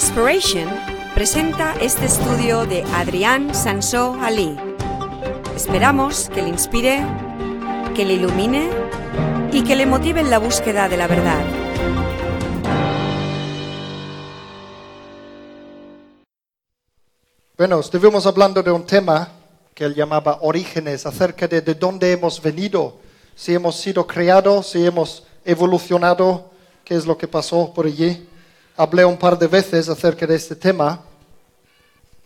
Inspiration presenta este estudio de Adrián Sansó Ali. Esperamos que le inspire, que le ilumine y que le motive en la búsqueda de la verdad. Bueno, estuvimos hablando de un tema que él llamaba orígenes, acerca de de dónde hemos venido, si hemos sido creados, si hemos evolucionado, qué es lo que pasó por allí. Hablé un par de veces acerca de este tema,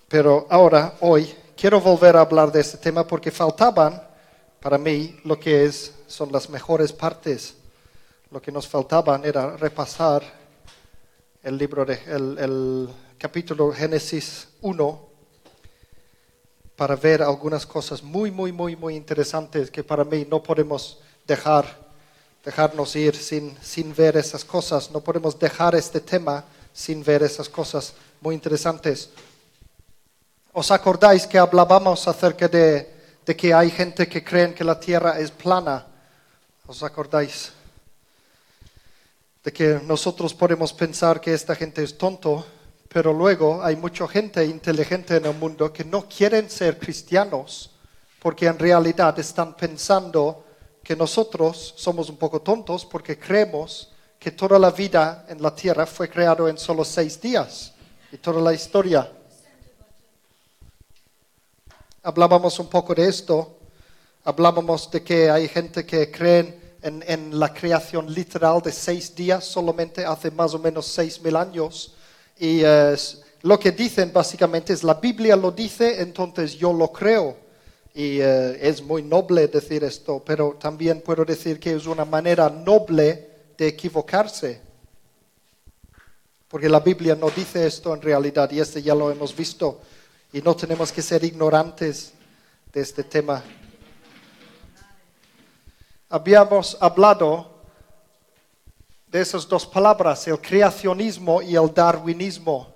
pero ahora, hoy, quiero volver a hablar de este tema porque faltaban para mí lo que es, son las mejores partes. Lo que nos faltaban era repasar el libro de, el, capítulo Génesis 1 para ver algunas cosas muy, muy, muy, muy interesantes que para mí no podemos dejar, dejarnos ir sin, sin ver esas cosas. No podemos dejar este tema sin ver esas cosas muy interesantes. ¿Os acordáis que hablábamos acerca de, de que hay gente que creen que la Tierra es plana? ¿Os acordáis? De que nosotros podemos pensar que esta gente es tonto, pero luego hay mucha gente inteligente en el mundo que no quieren ser cristianos porque en realidad están pensando que nosotros somos un poco tontos porque creemos que toda la vida en la tierra fue creado en solo seis días y toda la historia. Hablábamos un poco de esto, hablábamos de que hay gente que cree en, en la creación literal de seis días solamente hace más o menos seis mil años y lo que dicen básicamente es la Biblia lo dice, entonces yo lo creo. Y eh, es muy noble decir esto, pero también puedo decir que es una manera noble de equivocarse. Porque la Biblia no dice esto en realidad y este ya lo hemos visto. Y no tenemos que ser ignorantes de este tema. Habíamos hablado de esas dos palabras, el creacionismo y el darwinismo.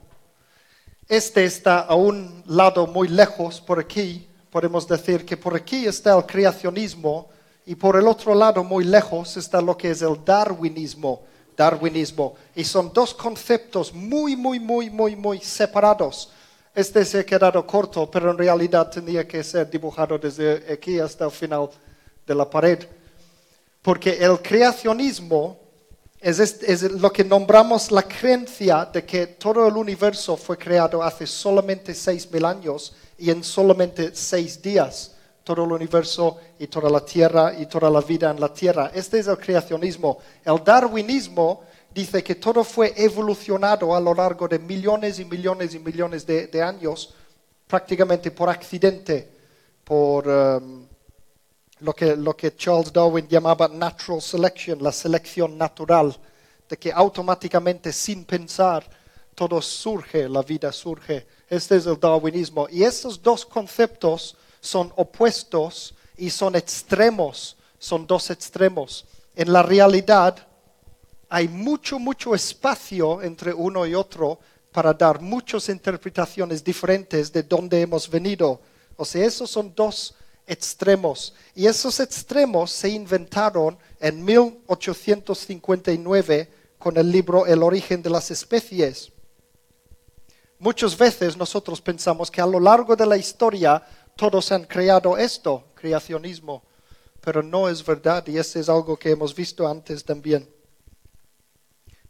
Este está a un lado muy lejos, por aquí, podemos decir que por aquí está el creacionismo y por el otro lado muy lejos está lo que es el darwinismo. Darwinismo. Y son dos conceptos muy, muy, muy, muy, muy separados. Este se ha quedado corto, pero en realidad tenía que ser dibujado desde aquí hasta el final de la pared. Porque el creacionismo es, es, lo que nombramos la creencia de que todo el universo fue creado hace solamente seis mil años y en solamente seis días. Todo el universo y toda la tierra y toda la vida en la tierra. Este es el creacionismo. El darwinismo dice que todo fue evolucionado a lo largo de millones y millones y millones de, de años, prácticamente por accidente, por. Um, lo que, lo que Charles Darwin llamaba natural selection, la selección natural, de que automáticamente, sin pensar, todo surge, la vida surge. Este es el darwinismo. Y estos dos conceptos son opuestos y son extremos, son dos extremos. En la realidad hay mucho, mucho espacio entre uno y otro para dar muchas interpretaciones diferentes de dónde hemos venido. O sea, esos son dos extremos. Y esos extremos se inventaron en 1859 con el libro El origen de las especies. Muchas veces nosotros pensamos que a lo largo de la historia todos han creado esto, creacionismo, pero no es verdad y eso es algo que hemos visto antes también.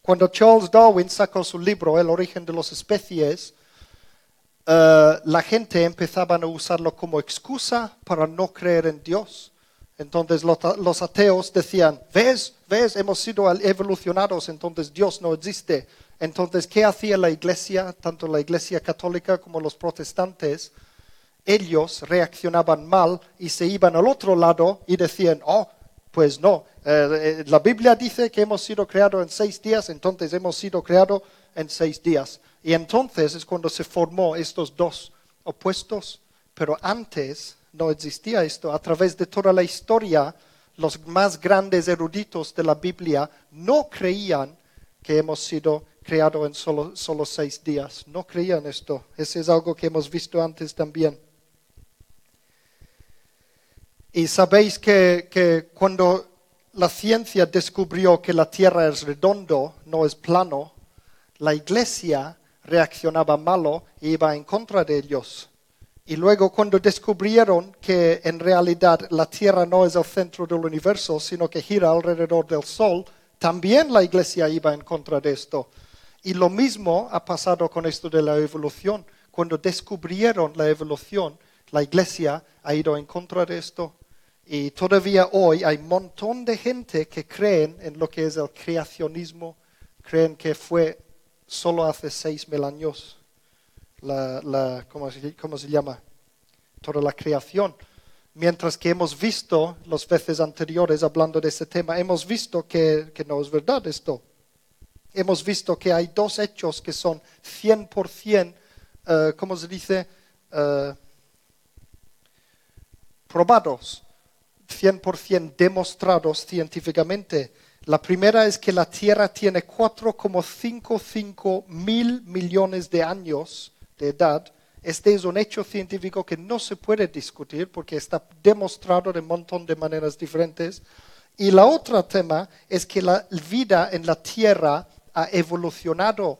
Cuando Charles Darwin sacó su libro El origen de las especies, eh, la gente empezaba a usarlo como excusa para no creer en Dios. Entonces los, ateos decían, ves, ves, hemos sido evolucionados, entonces Dios no existe. Entonces, ¿qué hacía la iglesia, tanto la iglesia católica como los protestantes? Ellos reaccionaban mal y se iban al otro lado y decían, oh, pues no, eh, eh, la Biblia dice que hemos sido creados en seis días, entonces hemos sido creados en seis días. Y entonces es cuando se formó estos dos opuestos, pero antes no existía esto. A través de toda la historia, los más grandes eruditos de la Biblia no creían que hemos sido creados en solo, solo seis días. No creían esto. Eso es algo que hemos visto antes también. Y sabéis que, que cuando la ciencia descubrió que la Tierra es redondo, no es plano, la iglesia reaccionaba malo y iba en contra de ellos. Y luego cuando descubrieron que en realidad la Tierra no es el centro del universo, sino que gira alrededor del Sol, también la Iglesia iba en contra de esto. Y lo mismo ha pasado con esto de la evolución. Cuando descubrieron la evolución, la Iglesia ha ido en contra de esto. Y todavía hoy hay un montón de gente que creen en lo que es el creacionismo, creen que fue solo hace seis mil años la, la ¿cómo, se, ¿cómo, se, llama? Toda la creación. Mientras que hemos visto las veces anteriores hablando de ese tema, hemos visto que, que no es verdad esto. Hemos visto que hay dos hechos que son 100%, uh, ¿cómo se dice? Uh, probados, 100% demostrados científicamente. La primera es que la Tierra tiene 4,55 mil millones de años de edad. Este es un hecho científico que no se puede discutir porque está demostrado de un montón de maneras diferentes. Y la otra tema es que la vida en la Tierra ha evolucionado.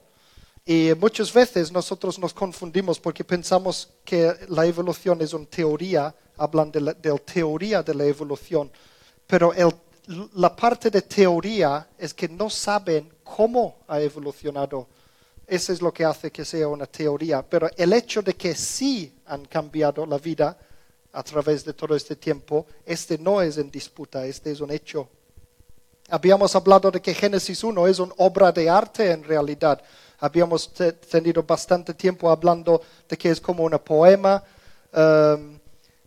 Y muchas veces nosotros nos confundimos porque pensamos que la evolución es una teoría, hablan de la teoría de la evolución, pero la parte de teoría es que no saben cómo ha evolucionado. Eso es lo que hace que sea una teoría. Pero el hecho de que sí han cambiado la vida a través de todo este tiempo, este no es en disputa, este es un hecho. Habíamos hablado de que Génesis 1 es una obra de arte en realidad. Habíamos tenido bastante tiempo hablando de que es como un poema, um,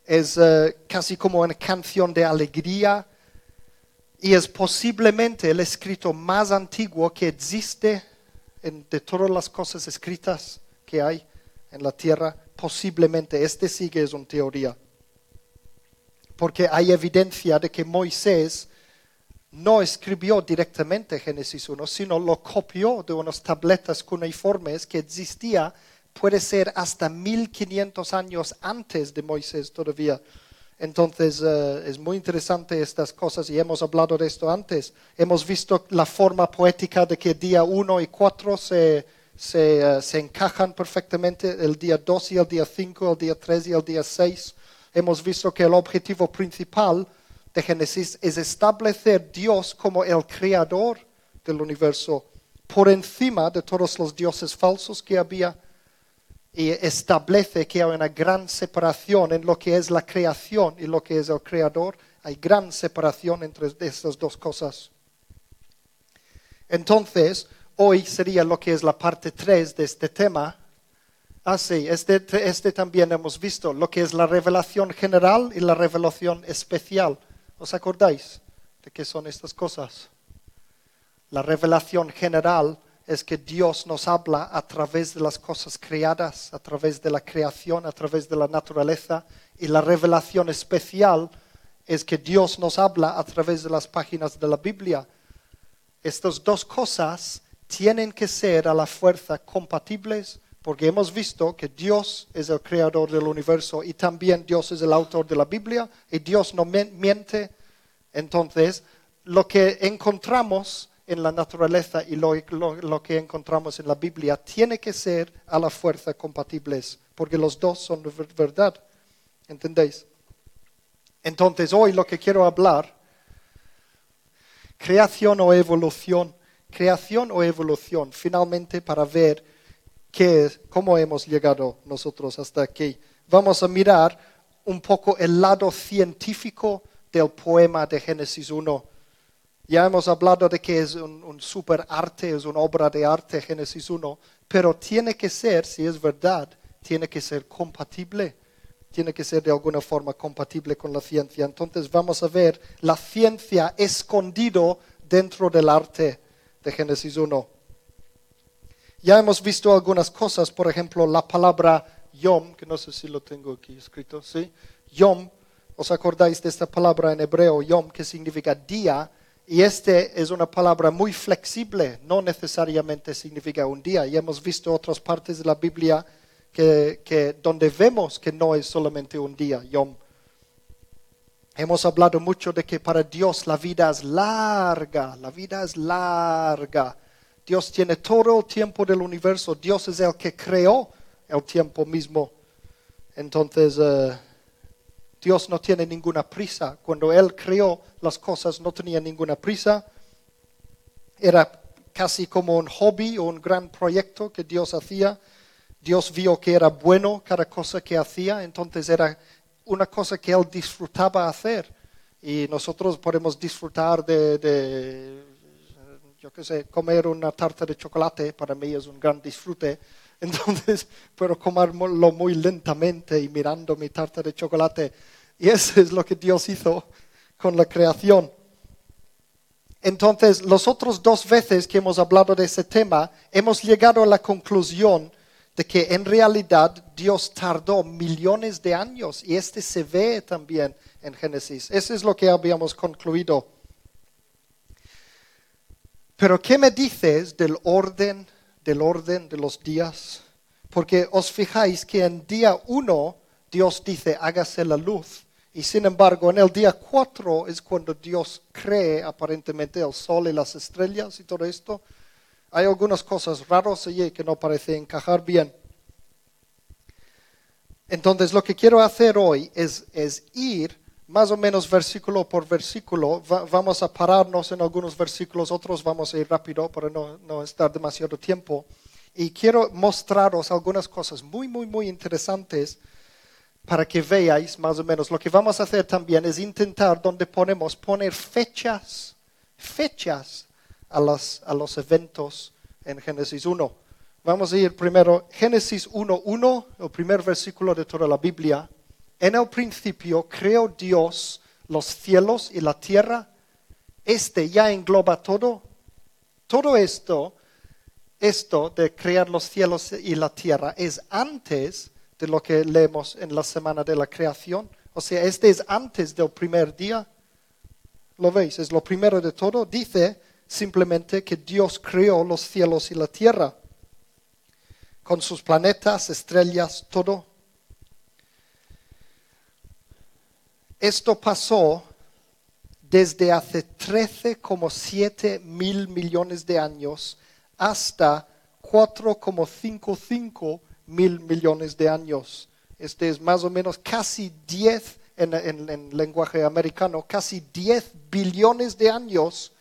es uh, casi como una canción de alegría y es posiblemente el escrito más antiguo que existe de todas las cosas escritas que hay en la tierra. Posiblemente, este sigue es una teoría. Porque hay evidencia de que Moisés no escribió directamente Génesis 1, sino lo copió de unas tabletas cuneiformes que existía, puede ser hasta 1500 años antes de Moisés todavía. Entonces uh, es muy interesante estas cosas y hemos hablado de esto antes. Hemos visto la forma poética de que día 1 y 4 se, se, uh, se, encajan perfectamente, el día 2 y el día 5, el día 3 y el día 6. Hemos visto que el objetivo principal de Génesis es establecer Dios como el creador del universo por encima de todos los dioses falsos que había y establece que hay una gran separación en lo que es la creación y lo que es el creador. Hay gran separación entre estas dos cosas. Entonces, hoy sería lo que es la parte 3 de este tema. Ah, sí, este, este también hemos visto, lo que es la revelación general y la revelación especial. ¿Os acordáis de qué son estas cosas? La revelación general es que Dios nos habla a través de las cosas creadas, a través de la creación, a través de la naturaleza. Y la revelación especial es que Dios nos habla a través de las páginas de la Biblia. Estas dos cosas tienen que ser a la fuerza compatibles porque hemos visto que Dios es el creador del universo y también Dios es el autor de la Biblia y Dios no miente. Entonces, lo que encontramos en la naturaleza y lo, que encontramos en la Biblia tiene que ser a la fuerza compatibles, porque los dos son verdad. ¿Entendéis? Entonces, hoy lo que quiero hablar, creación o evolución, creación o evolución, finalmente para ver qué cómo hemos llegado nosotros hasta aquí. Vamos a mirar un poco el lado científico del poema de Génesis 1 ya hemos hablado de que es un, super arte, es una obra de arte, Génesis 1, pero tiene que ser, si es verdad, tiene que ser compatible, tiene que ser de alguna forma compatible con la ciencia. Entonces vamos a ver la ciencia escondido dentro del arte de Génesis 1. Ya hemos visto algunas cosas, por ejemplo, la palabra yom, que no sé si lo tengo aquí escrito, ¿sí? Yom, ¿os acordáis de esta palabra en hebreo, yom, que significa día? Y este es una palabra muy flexible, no necesariamente significa un día. Y hemos visto otras partes de la Biblia que, donde vemos que no es solamente un día, yom. Hemos hablado mucho de que para Dios la vida es larga, la vida es larga. Dios tiene todo el tiempo del universo. Dios es el que creó el tiempo mismo. Entonces, eh, Dios no tiene ninguna prisa. Cuando Él creó las cosas, no tenía ninguna prisa. Era casi como un hobby o un gran proyecto que Dios hacía. Dios vio que era bueno cada cosa que hacía, entonces era una cosa que Él disfrutaba hacer. Y nosotros podemos disfrutar de, yo qué sé, comer una tarta de chocolate, para mí es un gran disfrute. Entonces puedo comerlo muy lentamente y mirando mi tarta de chocolate. Y eso es lo que Dios hizo con la creación. Entonces, las otras dos veces que hemos hablado de ese tema, hemos llegado a la conclusión de que en realidad Dios tardó millones de años y este se ve también en Génesis. Eso es lo que habíamos concluido. Pero ¿qué me dices del orden, del orden de los días? Porque os fijáis que en día uno Dios dice, hágase la luz. Y sin embargo, en el día 4 es cuando Dios cree aparentemente el sol y las estrellas y todo esto. Hay algunas cosas raras allí que no parecen encajar bien. Entonces, lo que quiero hacer hoy es, ir más o menos versículo por versículo. vamos a pararnos en algunos versículos, otros vamos a ir rápido para no, no estar demasiado tiempo. Y quiero mostraros algunas cosas muy, muy, muy interesantes para que veáis más o menos. Lo que vamos a hacer también es intentar donde ponemos, poner fechas, fechas a los, a los eventos en Génesis 1. Vamos a ir primero, Génesis 1.1, el primer versículo de toda la Biblia. En el principio creó Dios los cielos y la tierra. Este ya engloba todo. Todo esto, esto de crear los cielos y la tierra, es antes de lo que leemos en la semana de la creación. O sea, este es antes del primer día. ¿Lo veis? Es lo primero de todo. Dice simplemente que Dios creó los cielos y la tierra, con sus planetas, estrellas, todo. Esto pasó desde hace 13,7 mil millones de años hasta 4,55 mil millones de años. Este es más o menos casi 10 en, lenguaje americano, casi 10 billones de años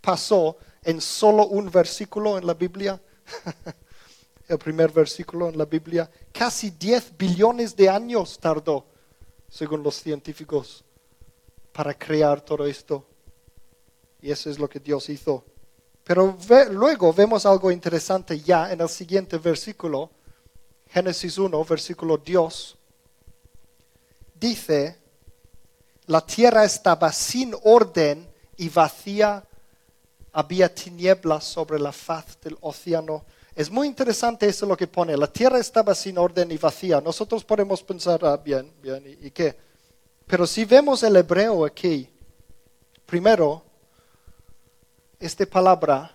pasó en solo un versículo en la Biblia. El primer versículo en la Biblia. Casi 10 billones de años tardó, según los científicos, para crear todo esto. Y eso es lo que Dios hizo. Pero luego vemos algo interesante ya en el siguiente versículo Génesis 1, versículo 2, dice, la tierra estaba sin orden y vacía, había tinieblas sobre la faz del océano. Es muy interesante eso lo que pone, la tierra estaba sin orden y vacía. Nosotros podemos pensar, ah, bien, bien, ¿y, ¿y qué? Pero si vemos el hebreo aquí, primero, esta palabra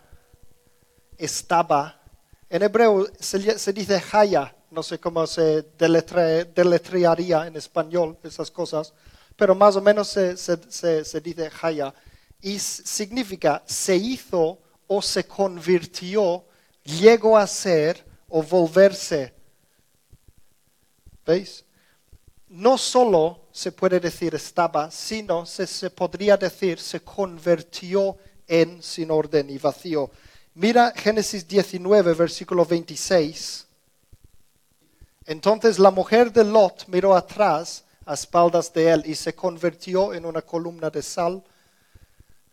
estaba, en hebreo se, se dice haya, no sé cómo se deletrearía en español esas cosas, pero más o menos se, se, dice haya. Y significa se hizo o se convirtió, llegó a ser o volverse. ¿Veis? No solo se puede decir estaba, sino se, se podría decir se convirtió en sin orden y vacío. Mira Génesis 19, versículo 26. Entonces la mujer de Lot miró atrás a espaldas de él y se convirtió en una columna de sal.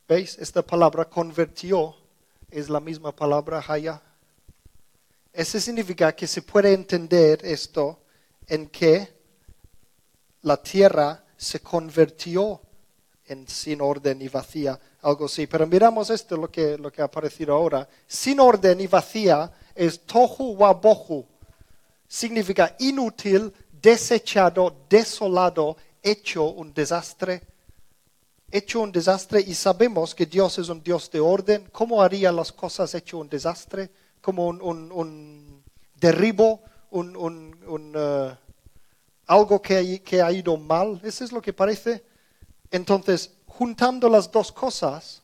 ¿Veis? Esta palabra convirtió es la misma palabra haya. Eso significa que se puede entender esto en que la tierra se convirtió en sin orden y vacía, algo así. Pero miramos esto, lo que, lo que ha aparecido ahora. Sin orden y vacía es tohu wa bohu significa inútil, desechado, desolado, hecho un desastre. Hecho un desastre y sabemos que Dios es un Dios de orden. ¿Cómo haría las cosas hecho un desastre? Como un, derribo, un, uh, algo que, que ha ido mal. Eso es lo que parece. Entonces, juntando las dos cosas,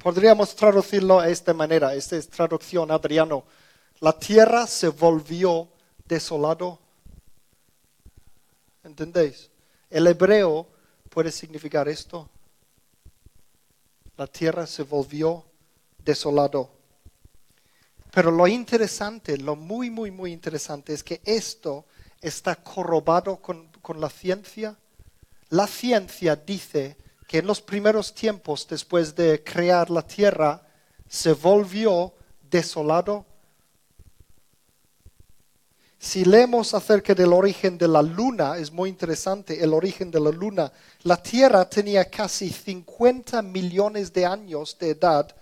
Podríamos traducirlo de esta manera, esta es traducción Adriano. La tierra se volvió desolado. ¿Entendéis? El hebreo puede significar esto. La tierra se volvió desolado. Pero lo interesante, lo muy, muy, muy interesante es que esto está corrobado con, con la ciencia. La ciencia dice que en los primeros tiempos, después de crear la tierra, se volvió desolado. Si leemos acerca del origen de la luna, es muy interesante el origen de la luna. La Tierra tenía casi 50 millones de años de edad.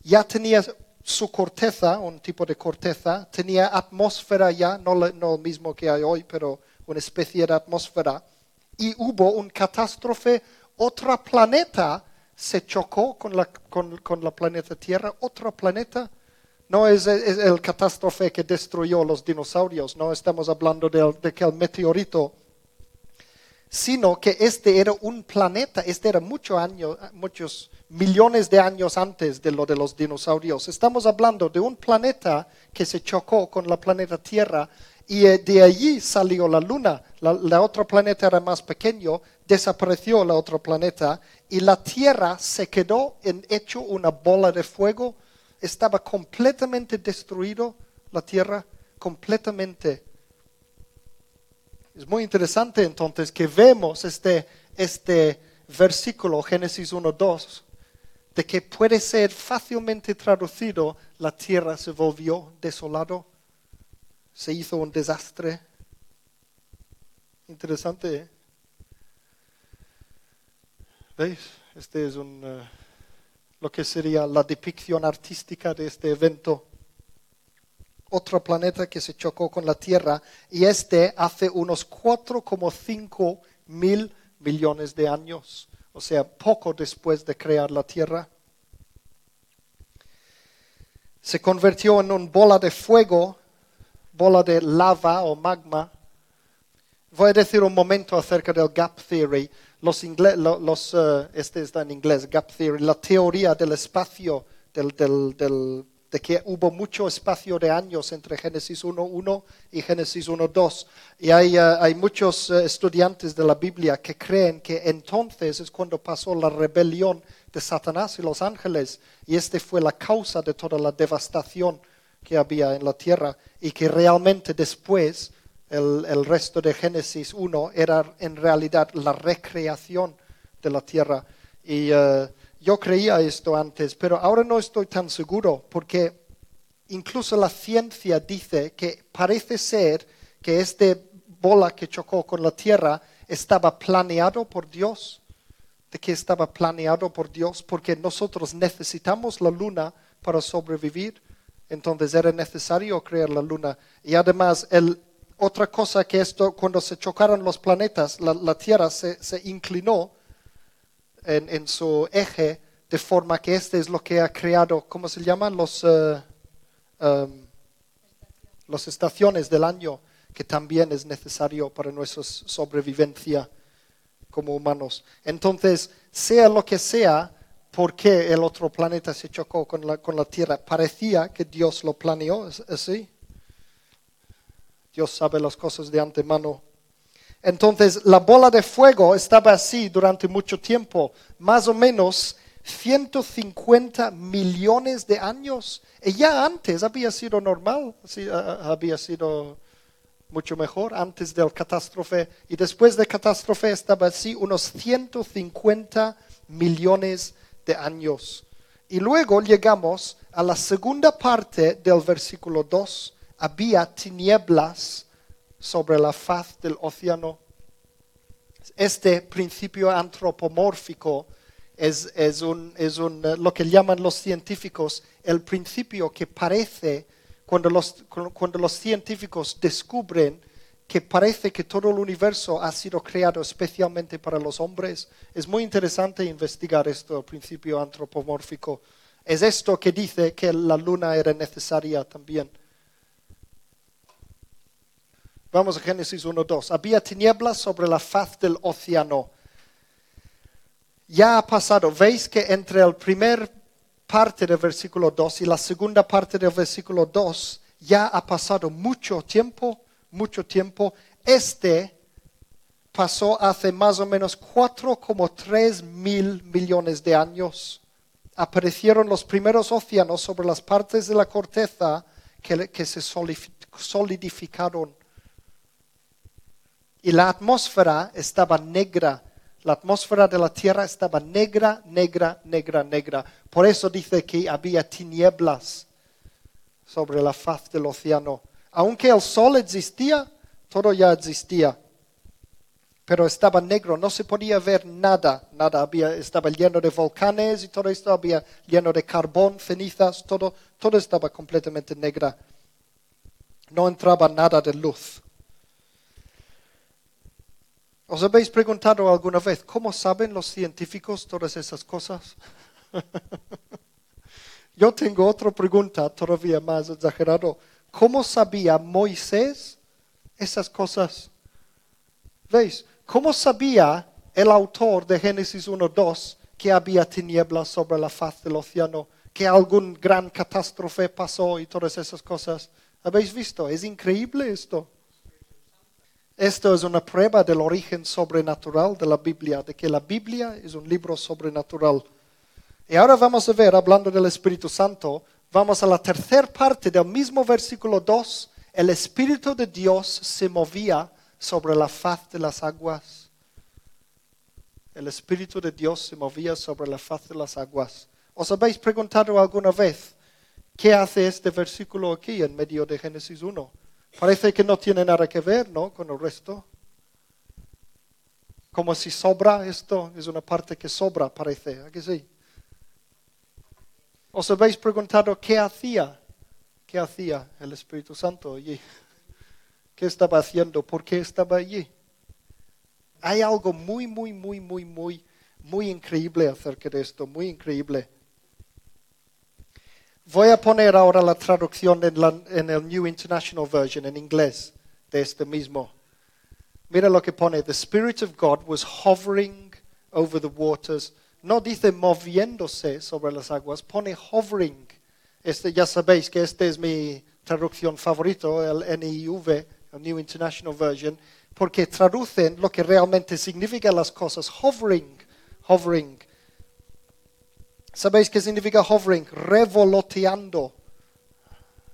Ya tenía su corteza, un tipo de corteza, tenía atmósfera ya, no lo, mismo que hay hoy, pero una especie de atmósfera. Y hubo un catástrofe, otro planeta se chocó con la, con, con la planeta Tierra, otro planeta no es, el catástrofe que destruyó los dinosaurios, no estamos hablando de, que el meteorito, sino que este era un planeta, este era muchos años, muchos millones de años antes de lo de los dinosaurios. Estamos hablando de un planeta que se chocó con la planeta Tierra y eh, de allí salió la Luna. La, otro planeta era más pequeño, desapareció la otro planeta y la Tierra se quedó en hecho una bola de fuego estaba completamente destruido la tierra, completamente. Es muy interesante entonces que vemos este, este versículo, Génesis 1.2, de que puede ser fácilmente traducido, la tierra se volvió desolado, se hizo un desastre. Interesante, ¿eh? ¿Veis? Este es un... Eh, lo que sería la depicción artística de este evento. Otro planeta que se chocó con la Tierra y este hace unos 4,5 mil millones de años, o sea, poco después de crear la Tierra. Se convirtió en una bola de fuego, bola de lava o magma. Voy a decir un momento acerca del gap theory los, los uh, este está en inglés, gap theory, la teoría del espacio, del, del, del, de que hubo mucho espacio de años entre Génesis 1.1 y Génesis 1.2. Y hay, uh, hay muchos uh, estudiantes de la Biblia que creen que entonces es cuando pasó la rebelión de Satanás y los ángeles, y este fue la causa de toda la devastación que había en la tierra, y que realmente después el, resto de Génesis 1 era en realidad la recreación de la tierra. Y eh, yo creía esto antes, pero ahora no estoy tan seguro porque incluso la ciencia dice que parece ser que este bola que chocó con la tierra estaba planeado por Dios, de que estaba planeado por Dios, porque nosotros necesitamos la luna para sobrevivir, entonces era necesario crear la luna. Y además el, otra cosa que esto, cuando se chocaron los planetas, la, Tierra se, inclinó en, su eje de forma que este es lo que ha creado, ¿cómo se llaman? Los, uh, las estaciones del año, que también es necesario para nuestra sobrevivencia como humanos. Entonces, sea lo que sea, ¿por qué el otro planeta se chocó con la, con la Tierra? Parecía que Dios lo planeó, ¿así? Dios sabe las cosas de antemano. Entonces, la bola de fuego estaba así durante mucho tiempo, más o menos 150 millones de años. Y ya antes había sido normal, había sido mucho mejor antes del catástrofe. Y después de catástrofe estaba así unos 150 millones de años. Y luego llegamos a la segunda parte del versículo 2 había tinieblas sobre la faz del océano. Este principio antropomórfico es, un, es un, lo que llaman los científicos el principio que parece, cuando los, cuando los científicos descubren que parece que todo el universo ha sido creado especialmente para los hombres. Es muy interesante investigar esto, el principio antropomórfico. Es esto que dice que la luna era necesaria también. Vamos a Génesis 1.2. Había tinieblas sobre la faz del océano. Ya ha pasado. Veis que entre el primer parte del versículo 2 y la segunda parte del versículo 2 ya ha pasado mucho tiempo, mucho tiempo. Este pasó hace más o menos 4,3 mil millones de años. Aparecieron los primeros océanos sobre las partes de la corteza que, que se solidificaron. Y la atmósfera estaba negra. La atmósfera de la Tierra estaba negra, negra, negra, negra. Por eso dice que había tinieblas sobre la faz del océano. Aunque el sol existía, todo ya existía. Pero estaba negro, no se podía ver nada, nada. Había, estaba lleno de volcanes y todo esto, había lleno de carbón, cenizas, todo, todo estaba completamente negra. No entraba nada de luz. ¿Os habéis preguntado alguna vez cómo saben los científicos todas esas cosas? Yo tengo otra pregunta todavía más exagerado. ¿Cómo sabía Moisés esas cosas? ¿Veis? ¿Cómo sabía el autor de Génesis 1.2 que había tinieblas sobre la faz del océano, que algún gran catástrofe pasó y todas esas cosas? ¿Habéis visto? Es increíble esto. Esto es una prueba del origen sobrenatural de la Biblia, de que la Biblia es un libro sobrenatural. Y ahora vamos a ver, hablando del Espíritu Santo, vamos a la tercera parte del mismo versículo 2. El Espíritu de Dios se movía sobre la faz de las aguas. El Espíritu de Dios se movía sobre la faz de las aguas. ¿Os habéis preguntado alguna vez qué hace este versículo aquí en medio de Génesis 1? Parece que no tiene nada que ver, ¿no? Con el resto. Como si sobra esto, es una parte que sobra, parece. ¿A que sí? ¿Os habéis preguntado qué hacía? ¿Qué hacía el Espíritu Santo allí? ¿Qué estaba haciendo? ¿Por qué estaba allí? Hay algo muy, muy, muy, muy, muy, muy increíble acerca de esto, muy increíble. Voy a poner ahora la traducción en, en el New International Version, en inglés, de este mismo. Mira lo que pone, The Spirit of God was hovering over the waters no dice moviéndose sobre las aguas, pone hovering. Este, ya sabéis que este es mi traducción favorito, el NIV, el New International Version, porque traducen lo que realmente significan las cosas. Hovering, hovering. ¿Sabéis qué significa hovering? Revoloteando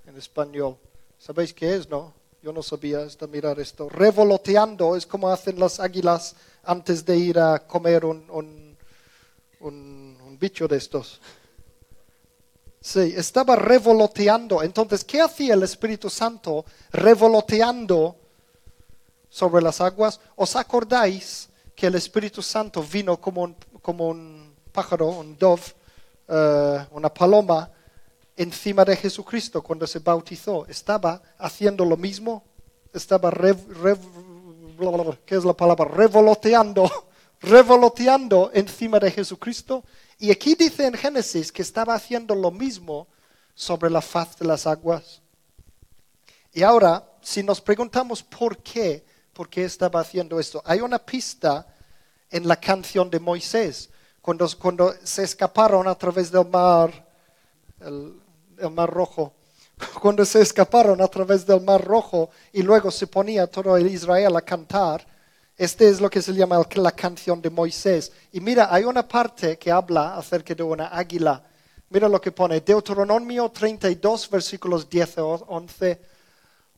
en español. ¿Sabéis qué es, no? Yo no sabía hasta mirar esto. Revoloteando es como hacen las águilas antes de ir a comer un un, bicho de estos. Sí, estaba revoloteando. Entonces, ¿qué hacía el Espíritu Santo revoloteando sobre las aguas? ¿Os acordáis que el Espíritu Santo vino como un, como un pájaro, un dove, eh, una paloma, encima de Jesucristo cuando se bautizó? Estaba haciendo lo mismo. Estaba, ¿qué es la palabra? Revoloteando revoloteando encima de Jesucristo. Y aquí dice en Génesis que estaba haciendo lo mismo sobre la faz de las aguas. Y ahora, si nos preguntamos por qué, por qué estaba haciendo esto, hay una pista en la canción de Moisés, cuando, cuando se escaparon a través del mar, el, el mar rojo, cuando se escaparon a través del mar rojo y luego se ponía todo el Israel a cantar, este es lo que se llama la canción de Moisés. Y mira, hay una parte que habla acerca de una águila. Mira lo que pone, Deuteronomio 32, versículos 10 o 11.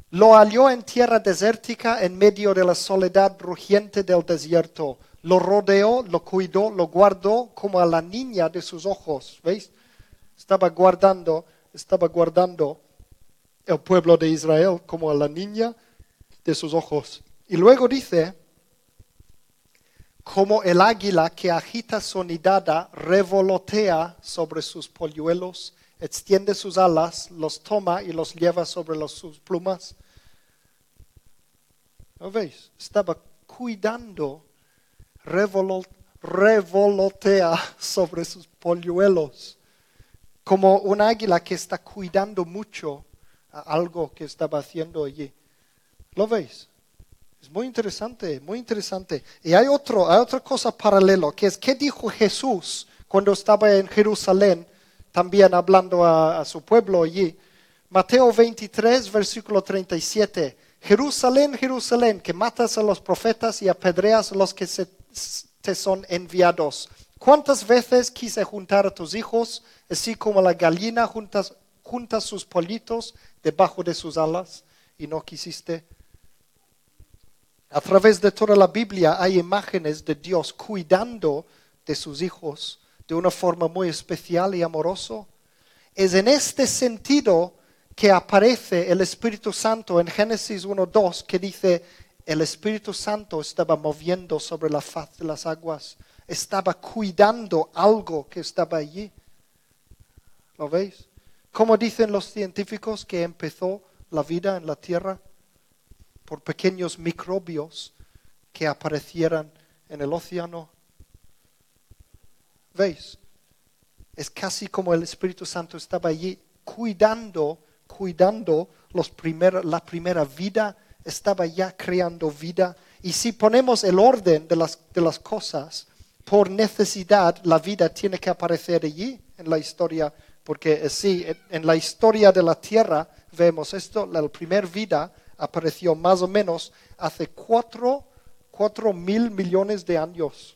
Lo halló en tierra desértica, en medio de la soledad rugiente del desierto. Lo rodeó, lo cuidó, lo guardó como a la niña de sus ojos. ¿Veis? Estaba guardando, estaba guardando el pueblo de Israel como a la niña de sus ojos. Y luego dice, como el águila que agita su nidada, revolotea sobre sus polluelos, extiende sus alas, los toma y los lleva sobre sus plumas. ¿No veis? Estaba cuidando, revolotea sobre sus polluelos, como un águila que está cuidando mucho a algo que estaba haciendo allí. ¿Lo veis? Es muy interesante, muy interesante. Y hay, otro, hay otra cosa paralela, que es qué dijo Jesús cuando estaba en Jerusalén también hablando a, a su pueblo allí. Mateo 23, versículo 37. Jerusalén, Jerusalén, que matas a los profetas y apedreas a los que se- te son enviados. ¿Cuántas veces quise juntar a tus hijos, así como la gallina juntas, junta sus pollitos debajo de sus alas, y no quisiste? A través de toda la Biblia hay imágenes de Dios cuidando de sus hijos de una forma muy especial y amoroso. Es en este sentido que aparece el Espíritu Santo en Génesis 1.2 que dice, el Espíritu Santo estaba moviendo sobre la faz de las aguas, estaba cuidando algo que estaba allí. ¿Lo veis? ¿Cómo dicen los científicos que empezó la vida en la Tierra? Por pequeños microbios que aparecieran en el océano. ¿Veis? Es casi como el Espíritu Santo estaba allí cuidando, cuidando los la primera vida, estaba ya creando vida. Y si ponemos el orden de las, de las cosas, por necesidad la vida tiene que aparecer allí en la historia, porque así en- en la historia de la tierra vemos esto, la primera vida apareció más o menos hace cuatro, cuatro mil millones de años.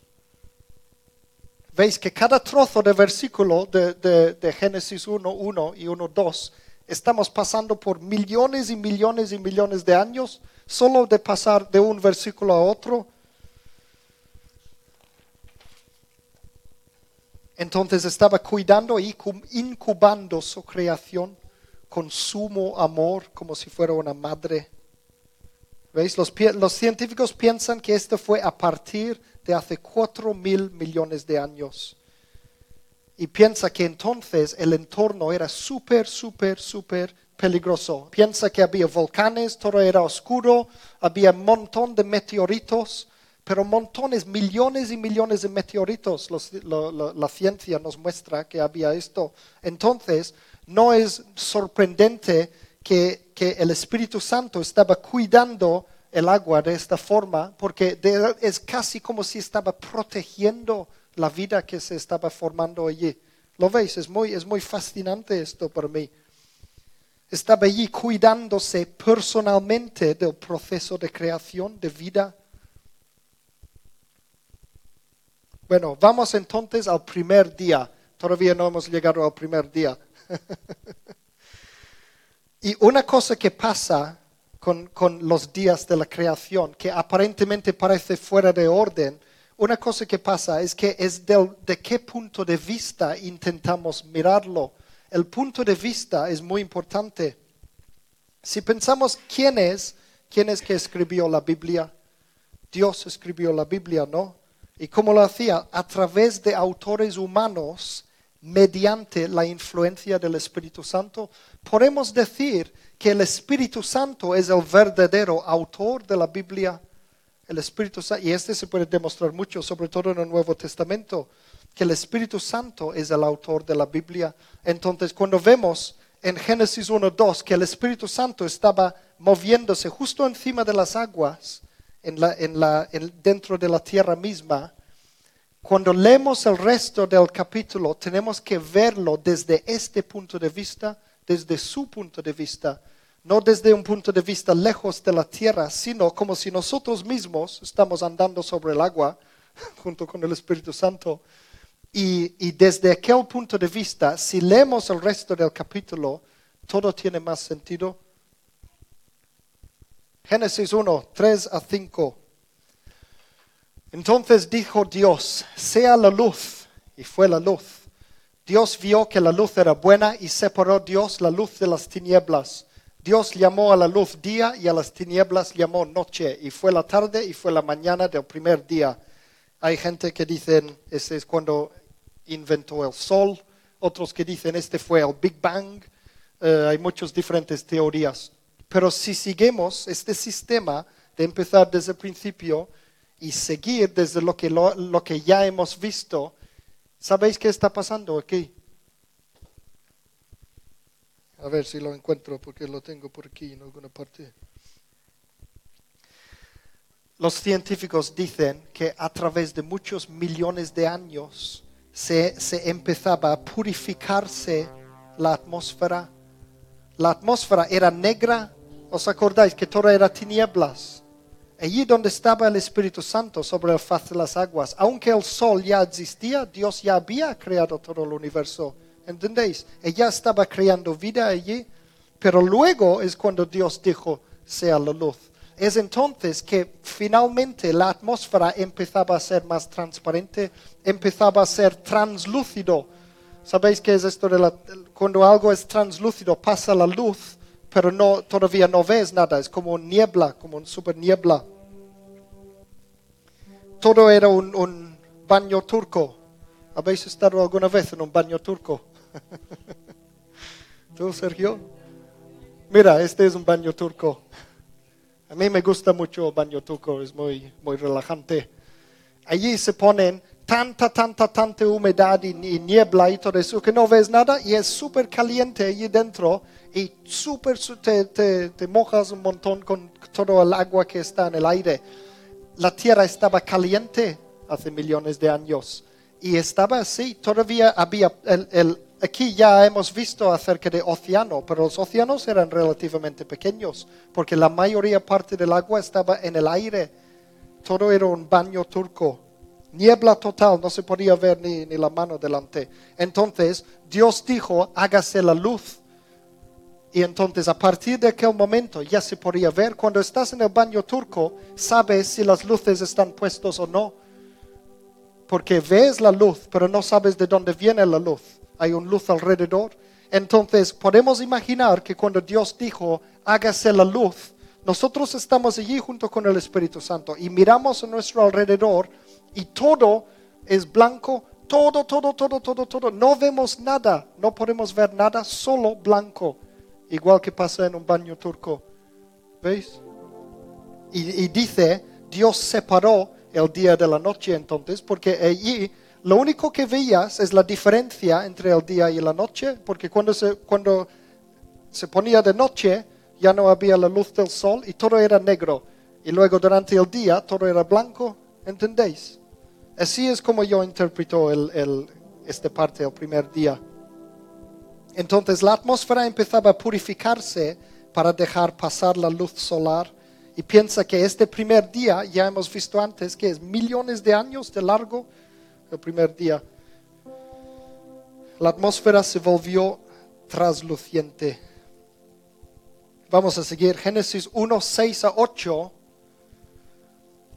Veis que cada trozo de versículo de, de- de Génesis 1, 1 y 1, 2, estamos pasando por millones y millones y millones de años solo de pasar de un versículo a otro. Entonces estaba cuidando y incubando su creación con sumo amor, como si fuera una madre. ¿Veis? Los, los científicos piensan que esto fue a partir de hace cuatro mil millones de años. Y piensa que entonces el entorno era súper, súper, súper peligroso. Piensa que había volcanes, todo era oscuro, había un montón de meteoritos, pero montones, millones y millones de meteoritos. La ciencia nos muestra que había esto. Entonces, no es sorprendente que, el Espíritu Santo estaba cuidando el agua de esta forma, porque es casi como si estaba protegiendo la vida que se estaba formando allí. ¿Lo veis? Es muy, es muy fascinante esto para mí. Estaba allí cuidándose personalmente del proceso de creación de vida. Bueno, vamos entonces al primer día. Todavía no hemos llegado al primer día. y una cosa que pasa con, con los días de la creación, que aparentemente parece fuera de orden, una cosa que pasa es que es de qué punto de vista intentamos mirarlo. El punto de vista es muy importante. Si pensamos quién es, quién es que escribió la Biblia, Dios escribió la Biblia, ¿no? ¿Y cómo lo hacía? A través de autores humanos, mediante la influencia del Espíritu Santo. Podemos decir que el Espíritu Santo es el verdadero autor de la Biblia. El Espíritu Santo, y este se puede demostrar mucho, sobre todo en el Nuevo Testamento, que el Espíritu Santo es el autor de la Biblia. Entonces, cuando vemos en Génesis 1.2 que el Espíritu Santo estaba moviéndose justo encima de las aguas, en la- en la- en- dentro de la tierra misma, cuando leemos el resto del capítulo, tenemos que verlo desde este punto de vista, desde su punto de vista, no desde un punto de vista lejos de la tierra, sino como si nosotros mismos estamos andando sobre el agua junto con el Espíritu Santo. Y, desde aquel punto de vista, si leemos el resto del capítulo, todo tiene más sentido. Génesis 1, 3 a 5. Entonces dijo Dios, sea la luz, y fue la luz. Dios vio que la luz era buena y separó Dios la luz de las tinieblas. Dios llamó a la luz día y a las tinieblas llamó noche, y fue la tarde y fue la mañana del primer día. Hay gente que dicen, ese es cuando inventó el sol, otros que dicen, este fue el Big Bang. Eh, hay muchas diferentes teorías. Pero si seguimos este sistema de empezar desde el principio y seguir desde lo que, lo, lo que ya hemos visto, ¿sabéis qué está pasando aquí? A ver si lo encuentro porque lo tengo por aquí en alguna parte. Los científicos dicen que a través de muchos millones de años se, se empezaba a purificarse la atmósfera. La atmósfera era negra, ¿os acordáis que todo era tinieblas? Allí donde estaba el Espíritu Santo sobre el faz de las aguas, aunque el sol ya existía, Dios ya había creado todo el universo. ¿Entendéis? Ella estaba creando vida allí, pero luego es cuando Dios dijo, sea la luz. Es entonces que finalmente la atmósfera empezaba a ser más transparente, empezaba a ser translúcido. ¿Sabéis qué es esto de la, cuando algo es translúcido, pasa la luz pero no, todavía no ves nada, es como niebla, como un super niebla. Todo era un baño turco. ¿Habéis estado alguna vez en un baño turco? ¿Tú, Sergio? Mira, este es un baño turco. A mí me gusta mucho el baño turco, es muy, muy relajante. Allí se ponen tanta, tanta, tanta humedad y, niebla y todo eso que no ves nada y es súper caliente allí dentro y súper te, te, mojas un montón con todo el agua que está en el aire. La tierra estaba caliente hace millones de años y estaba así. Todavía había, el, aquí ya hemos visto acerca de océano, pero los océanos eran relativamente pequeños porque la mayoría parte del agua estaba en el aire. Todo era un baño turco niebla total, no se podía ver ni, la mano delante. Entonces Dios dijo, hágase la luz. Y entonces a partir de aquel momento ya se podía ver. Cuando estás en el baño turco, sabes si las luces están puestas o no. Porque ves la luz, pero no sabes de dónde viene la luz. Hay un luz alrededor. Entonces podemos imaginar que cuando Dios dijo, hágase la luz, nosotros estamos allí junto con el Espíritu Santo y miramos a nuestro alrededor y todo es blanco, todo, todo, todo, todo, todo. No vemos nada, no podemos ver nada, solo blanco, igual que pasa en un baño turco. ¿Veis? Y, dice, Dios separó el día de la noche entonces, porque allí lo único que veías es la diferencia entre el día y la noche, porque cuando se, cuando se ponía de noche ya no había la luz del sol y todo era negro. Y luego durante el día todo era blanco ¿Entendéis? Así es como yo interpreto el, esta parte el primer día. Entonces la atmósfera empezaba a purificarse para dejar pasar la luz solar. Y piensa que este primer día, ya hemos visto antes, que es millones de años de largo, el primer día. La atmósfera se volvió trasluciente. Vamos a seguir. Génesis 1, 6 a 8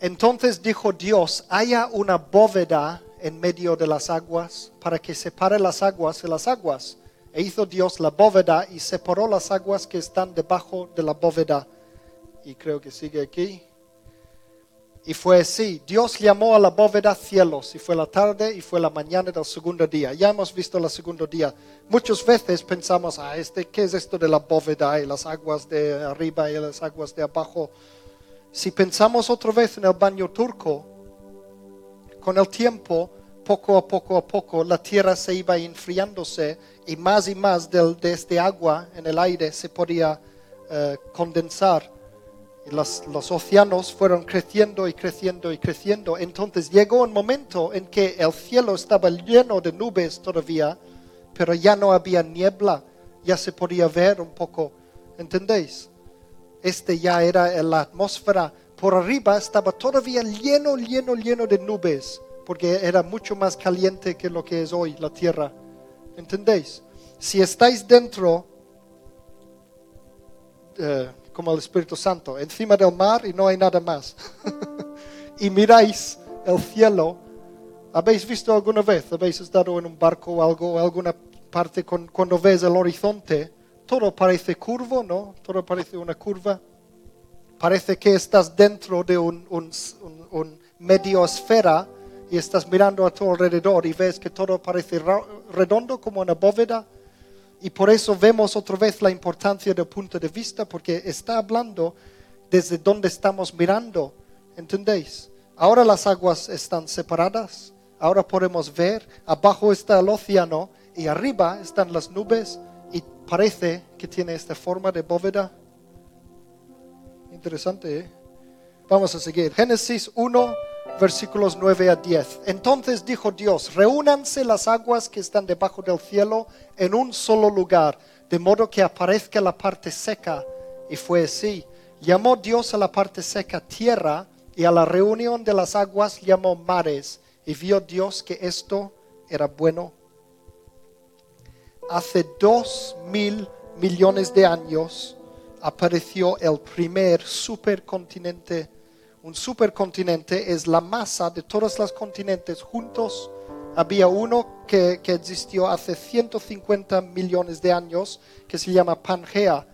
entonces dijo Dios, haya una bóveda en medio de las aguas para que separe las aguas de las aguas. E hizo Dios la bóveda y separó las aguas que están debajo de la bóveda. Y creo que sigue aquí. Y fue así. Dios llamó a la bóveda cielos. Y fue la tarde y fue la mañana del segundo día. Ya hemos visto el segundo día. Muchas veces pensamos, ah, este, ¿qué es esto de la bóveda y las aguas de arriba y las aguas de abajo? Si pensamos otra vez en el baño turco, con el tiempo, poco a poco a poco, la tierra se iba enfriándose y más y más de, este agua en el aire se podía eh, condensar. Los, los océanos fueron creciendo y creciendo y creciendo. Entonces llegó un momento en que el cielo estaba lleno de nubes todavía, pero ya no había niebla, ya se podía ver un poco. ¿Entendéis? Este ya era la atmósfera. Por arriba estaba todavía lleno, lleno, lleno de nubes, porque era mucho más caliente que lo que es hoy la tierra. ¿Entendéis? Si estáis dentro, eh, como el Espíritu Santo, encima del mar y no hay nada más, y miráis el cielo, ¿habéis visto alguna vez? ¿Habéis estado en un barco o algo, alguna parte cuando ves el horizonte? todo parece curvo, ¿no? Todo parece una curva. Parece que estás dentro de un, un, medio esfera y estás mirando a tu alrededor y ves que todo parece redondo como una bóveda. Y por eso vemos otra vez la importancia del punto de vista, porque está hablando desde donde estamos mirando. ¿Entendéis? Ahora las aguas están separadas, ahora podemos ver, abajo está el océano y arriba están las nubes y parece que tiene esta forma de bóveda. Interesante, ¿eh? Vamos a seguir. Génesis 1, versículos 9 a 10. Entonces dijo Dios, reúnanse las aguas que están debajo del cielo en un solo lugar, de modo que aparezca la parte seca. Y fue así. Llamó Dios a la parte seca tierra y a la reunión de las aguas llamó mares. Y vio Dios que esto era bueno. Hace dos mil millones de años apareció el primer supercontinente. Un supercontinente es la masa de todos los continentes juntos. Había uno que, existió hace 150 millones de años que se llama Pangea.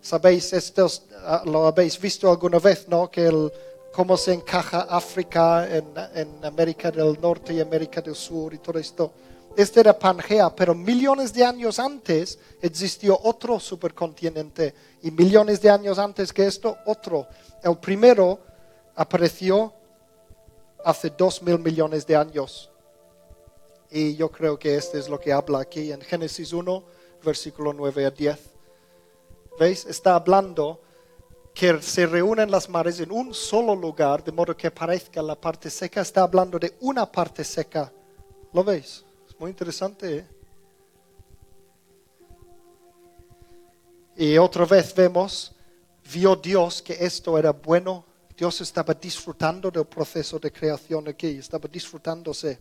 Sabéis, estos, ah, lo habéis visto alguna vez, ¿no? Que cómo se encaja África en, en América del Norte y América del Sur y todo esto. Este era Pangea, pero millones de años antes existió otro supercontinente y millones de años antes que esto, otro. El primero apareció hace dos mil millones de años. Y yo creo que este es lo que habla aquí en Génesis 1, versículo 9 a 10. ¿Veis? Está hablando que se reúnen las mares en un solo lugar, de modo que parezca la parte seca. Está hablando de una parte seca. ¿Lo veis? Es muy interesante. ¿eh? Y otra vez vemos, vio Dios que esto era bueno. Dios estaba disfrutando del proceso de creación aquí, estaba disfrutándose.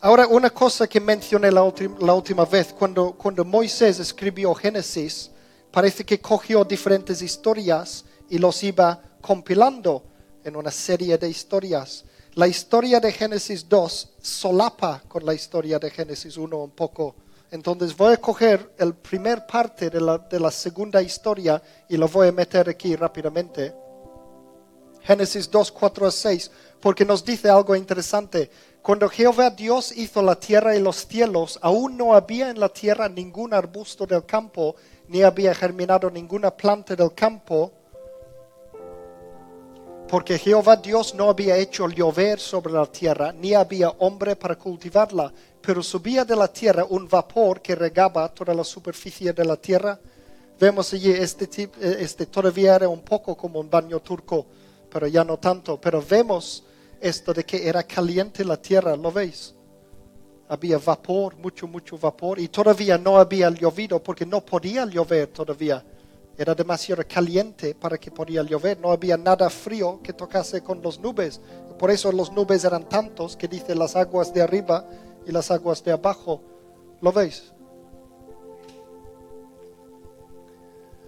Ahora, una cosa que mencioné la, la última vez, cuando, cuando Moisés escribió Génesis, parece que cogió diferentes historias y los iba compilando en una serie de historias. La historia de Génesis 2 solapa con la historia de Génesis 1 un poco. Entonces voy a coger el primer parte de la, de la segunda historia y lo voy a meter aquí rápidamente. Génesis 2, 4 a 6, porque nos dice algo interesante. Cuando Jehová Dios hizo la tierra y los cielos, aún no había en la tierra ningún arbusto del campo, ni había germinado ninguna planta del campo, porque Jehová Dios no había hecho llover sobre la tierra, ni había hombre para cultivarla, pero subía de la tierra un vapor que regaba toda la superficie de la tierra. Vemos allí, este, eh, este todavía era un poco como un baño turco, pero ya no tanto. Pero vemos esto de que era caliente la tierra, ¿lo veis? Había vapor, mucho, mucho vapor, y todavía no había llovido porque no podía llover todavía era demasiado caliente para que podía llover. No había nada frío que tocase con las nubes. Por eso las nubes eran tantos que dice las aguas de arriba y las aguas de abajo. ¿Lo veis?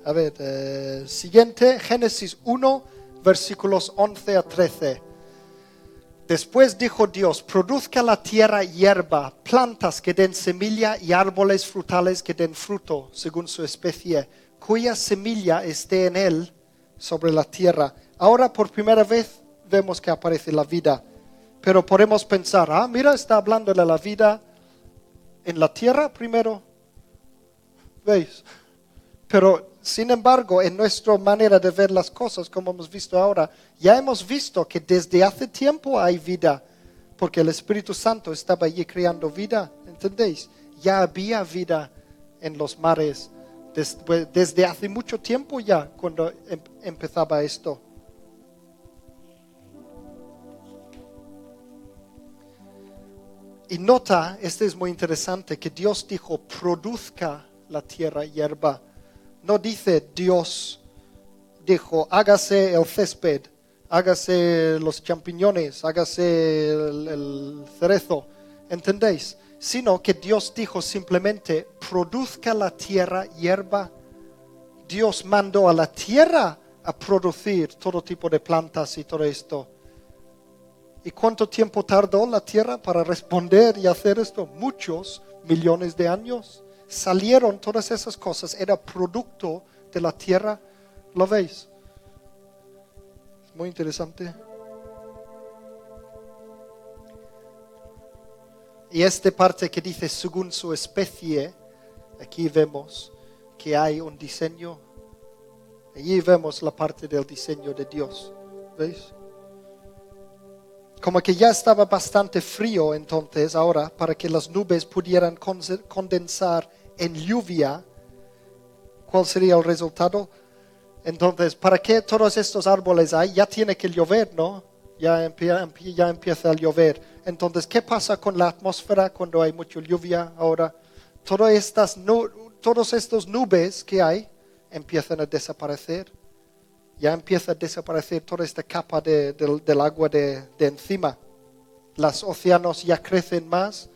A ver, eh, siguiente, Génesis 1, versículos 11 a 13. Después dijo Dios, produzca la tierra hierba, plantas que den semilla y árboles frutales que den fruto según su especie cuya semilla esté en él sobre la tierra. Ahora por primera vez vemos que aparece la vida, pero podemos pensar, ah, mira, está hablando de la vida en la tierra primero. ¿Veis? Pero sin embargo, en nuestra manera de ver las cosas, como hemos visto ahora, ya hemos visto que desde hace tiempo hay vida, porque el Espíritu Santo estaba allí creando vida, ¿entendéis? Ya había vida en los mares, desde hace mucho tiempo ya, cuando em, empezaba esto. Y nota, este es muy interesante, que Dios dijo, produzca la tierra hierba. No dice Dios dijo, hágase el césped, hágase los champiñones, hágase el cerezo. ¿Entendéis? sino que Dios dijo simplemente, produzca la tierra hierba. Dios mandó a la tierra a producir todo tipo de plantas y todo esto. ¿Y cuánto tiempo tardó la tierra para responder y hacer esto? Muchos millones de años. Salieron todas esas cosas, era producto de la tierra. ¿Lo veis? Muy interesante. Y esta parte que dice según su especie, aquí vemos que hay un diseño. Allí vemos la parte del diseño de Dios. ¿Veis? Como que ya estaba bastante frío entonces ahora para que las nubes pudieran condensar en lluvia. ¿Cuál sería el resultado? Entonces, ¿para qué todos estos árboles hay? Ya tiene que llover, ¿no? ya, empie- empie- ya empieza a llover. Entonces, ¿qué pasa con la atmósfera cuando hay mucha lluvia ahora? Todas estas nubes que hay empiezan a desaparecer. Ya empieza a desaparecer toda esta capa de- del- agua de encima. Los océanos ya crecen más.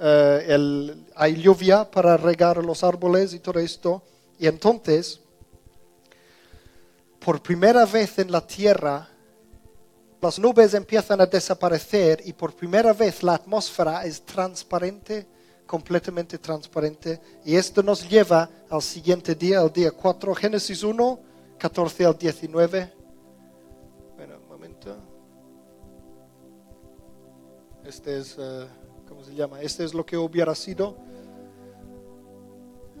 Eh, el- hay lluvia para regar los árboles y todo esto. Y entonces, por primera vez en la tierra, las nubes empiezan a desaparecer y por primera vez la atmósfera es transparente, completamente transparente. Y esto nos lleva al siguiente día, al día 4, Génesis 1, 14 al 19. Bueno, un momento. Este es, eh, ¿cómo se llama? Este es lo que hubiera sido.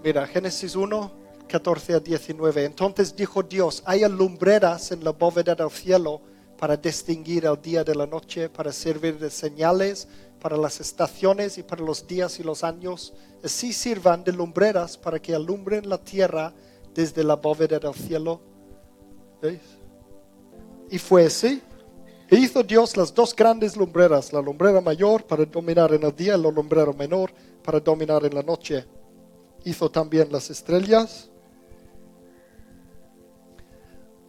Mira, Génesis 1, 14 a 19. Entonces dijo Dios, hay lumbreras en la bóveda del cielo para distinguir el día de la noche, para servir de señales para las estaciones y para los días y los años. Así sirvan de lumbreras para que alumbren la tierra desde la bóveda del cielo. ¿Veis? Y fue así. E hizo Dios las dos grandes lumbreras, la lumbrera mayor para dominar en el día y la lumbrera menor para dominar en la noche. Hizo también las estrellas.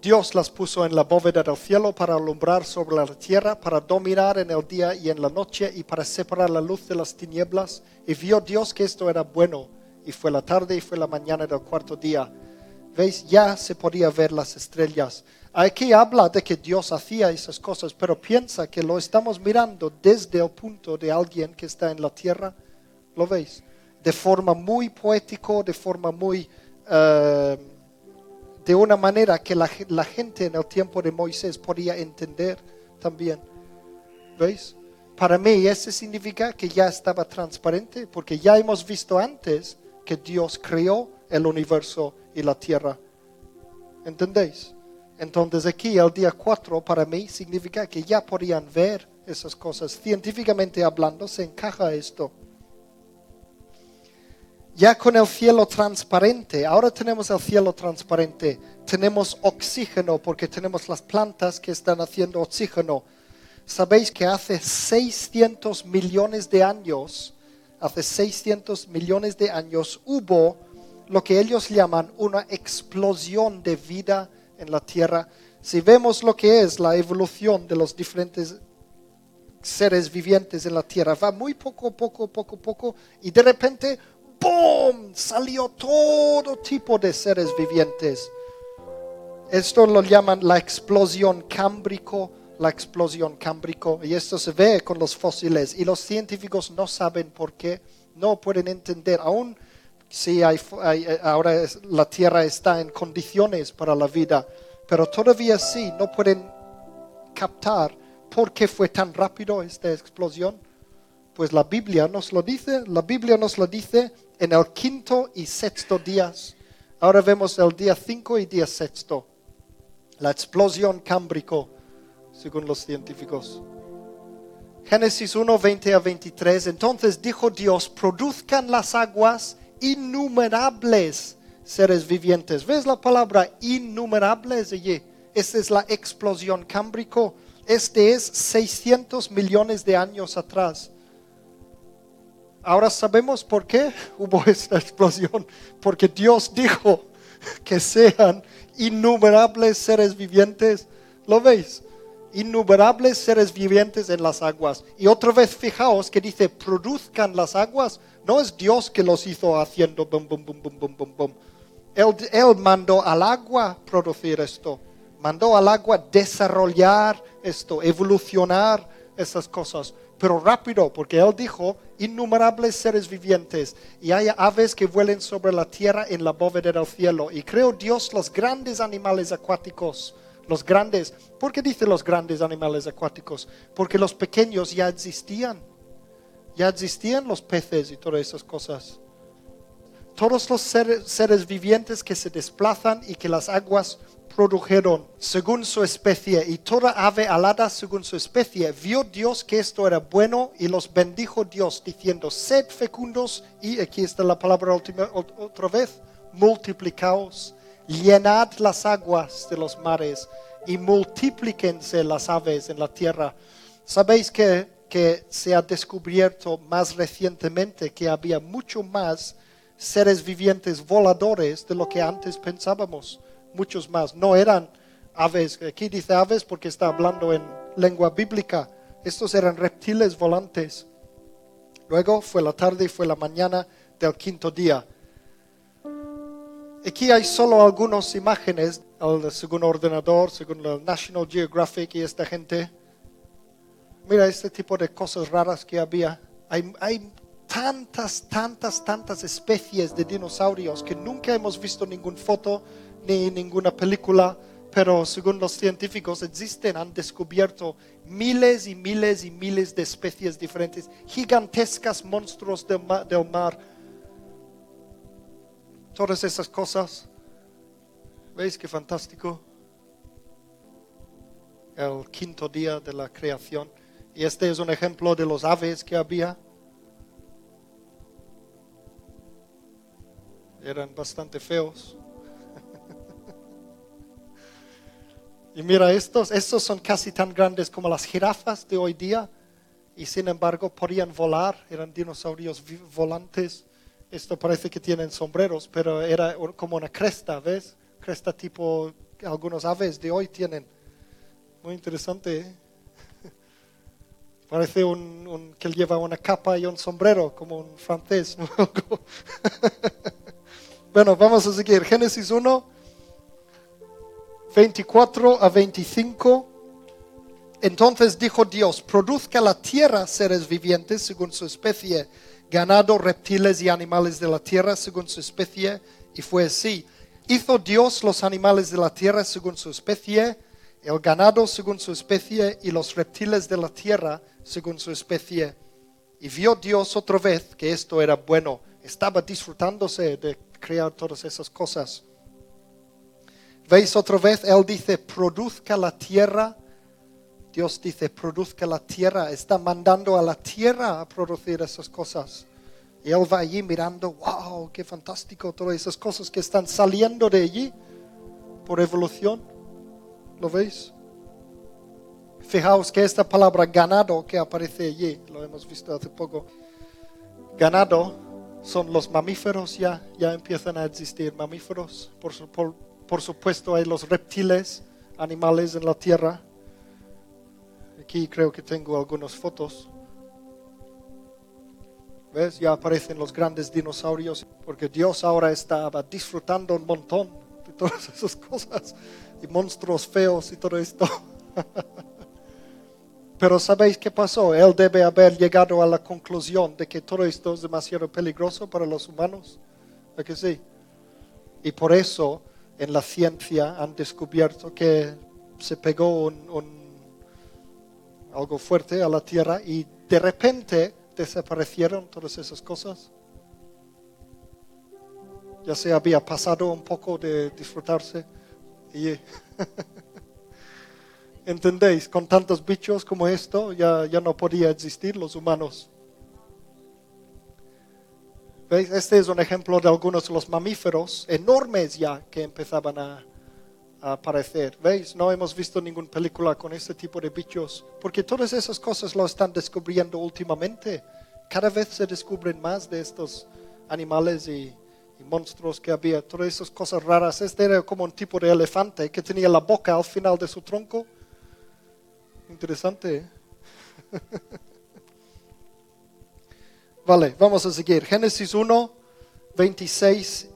Dios las puso en la bóveda del cielo para alumbrar sobre la tierra, para dominar en el día y en la noche y para separar la luz de las tinieblas. Y vio Dios que esto era bueno. Y fue la tarde y fue la mañana del cuarto día. ¿Veis? Ya se podía ver las estrellas. Aquí habla de que Dios hacía esas cosas, pero piensa que lo estamos mirando desde el punto de alguien que está en la tierra. ¿Lo veis? De forma muy poético, de forma muy... eh, de una manera que la, la gente en el tiempo de Moisés podía entender también. ¿Veis? Para mí eso significa que ya estaba transparente, porque ya hemos visto antes que Dios creó el universo y la tierra. ¿Entendéis? Entonces aquí el día 4 para mí significa que ya podían ver esas cosas. Científicamente hablando se encaja esto. Ya con el cielo transparente, ahora tenemos el cielo transparente, tenemos oxígeno porque tenemos las plantas que están haciendo oxígeno. Sabéis que hace 600 millones de años, hace 600 millones de años hubo lo que ellos llaman una explosión de vida en la Tierra. Si vemos lo que es la evolución de los diferentes seres vivientes en la Tierra, va muy poco, poco, poco, poco, y de repente, ¡boom! Salió todo tipo de seres vivientes. Esto lo llaman la explosión cámbrico, la explosión cámbrico, y esto se ve con los fósiles, y los científicos no saben por qué, no pueden entender, aún hay, hay- ahora la Tierra está en condiciones para la vida, pero todavía sí no pueden captar por qué fue tan rápido esta explosión. Pues la Biblia nos lo dice, la Biblia nos lo dice en el quinto y sexto días. Ahora vemos el día cinco y día sexto. La explosión cámbrico, según los científicos. Génesis 1, 20 a 23. Entonces dijo Dios, produzcan las aguas innumerables seres vivientes. ¿Ves la palabra innumerables? Esta es la explosión cámbrico. Este es 600 millones de años atrás. Ahora sabemos por qué hubo esta explosión. Porque Dios dijo que sean innumerables seres vivientes. ¿Lo veis? Innumerables seres vivientes en las aguas. Y otra vez fijaos que dice, produzcan las aguas. No es Dios que los hizo haciendo bum, bum, bum, bum, bum, bum, bum. Él, él mandó al agua producir esto. Mandó al agua desarrollar esto, evolucionar esas cosas. Pero rápido, porque Él dijo, innumerables seres vivientes. Y hay aves que vuelen sobre la tierra en la bóveda del cielo. Y creo Dios los grandes animales acuáticos. Los grandes. ¿Por qué dice los grandes animales acuáticos? Porque los pequeños ya existían. Ya existían los peces y todas esas cosas todos los seres, seres vivientes que se desplazan y que las aguas produjeron según su especie y toda ave alada según su especie, vio Dios que esto era bueno y los bendijo Dios diciendo, sed fecundos y aquí está la palabra última, ot- otra vez, multiplicaos, llenad las aguas de los mares y multiplíquense las aves en la tierra. Sabéis que, que se ha descubierto más recientemente que había mucho más seres vivientes voladores de lo que antes pensábamos, muchos más. No eran aves, aquí dice aves porque está hablando en lengua bíblica, estos eran reptiles volantes. Luego fue la tarde y fue la mañana del quinto día. Aquí hay solo algunas imágenes, según ordenador, según National Geographic y esta gente. Mira este tipo de cosas raras que había. Hay, hay tantas, tantas, tantas especies de dinosaurios que nunca hemos visto ninguna foto ni ninguna película, pero según los científicos existen, han descubierto miles y miles y miles de especies diferentes, gigantescas monstruos del mar. Todas esas cosas. ¿Veis qué fantástico? El quinto día de la creación. Y este es un ejemplo de los aves que había. Eran bastante feos. Y mira, estos, estos son casi tan grandes como las jirafas de hoy día y sin embargo podían volar, eran dinosaurios volantes. Esto parece que tienen sombreros, pero era como una cresta, ¿ves? Cresta tipo algunos aves de hoy tienen. Muy interesante. ¿eh? Parece un, un, que lleva una capa y un sombrero, como un francés. bueno, vamos a seguir. Génesis 1 24 a 25. Entonces dijo Dios, produzca la tierra seres vivientes según su especie, ganado, reptiles y animales de la tierra según su especie. Y fue así. Hizo Dios los animales de la tierra según su especie, el ganado según su especie y los reptiles de la tierra según su especie. Y vio Dios otra vez que esto era bueno. Estaba disfrutándose de crear todas esas cosas. ¿Veis otra vez? Él dice, produzca la tierra. Dios dice, produzca la tierra. Está mandando a la tierra a producir esas cosas. Y él va allí mirando, wow, qué fantástico, todas esas cosas que están saliendo de allí por evolución. ¿Lo veis? Fijaos que esta palabra ganado que aparece allí, lo hemos visto hace poco, ganado son los mamíferos ya, ya empiezan a existir mamíferos por, por, por supuesto, hay los reptiles, animales en la tierra. Aquí creo que tengo algunas fotos. ¿Ves? Ya aparecen los grandes dinosaurios, porque Dios ahora estaba disfrutando un montón de todas esas cosas, y monstruos feos y todo esto. Pero ¿sabéis qué pasó? Él debe haber llegado a la conclusión de que todo esto es demasiado peligroso para los humanos. ¿Es que sí? Y por eso en la ciencia han descubierto que se pegó algo fuerte a la Tierra y de repente desaparecieron todas esas cosas. Ya se había pasado un poco de disfrutarse. Y ¿Entendéis? Con tantos bichos como esto ya, ya no podía existir los humanos. Este es un ejemplo de algunos de los mamíferos enormes ya que empezaban a, aparecer. ¿Veis? No hemos visto ninguna película con este tipo de bichos, porque todas esas cosas lo están descubriendo últimamente. Cada vez se descubren más de estos animales y, monstruos que había, todas esas cosas raras. Este era como un tipo de elefante que tenía la boca al final de su tronco. Interesante. ¿eh? Vale, vamos a seguir. Génesis 1, 26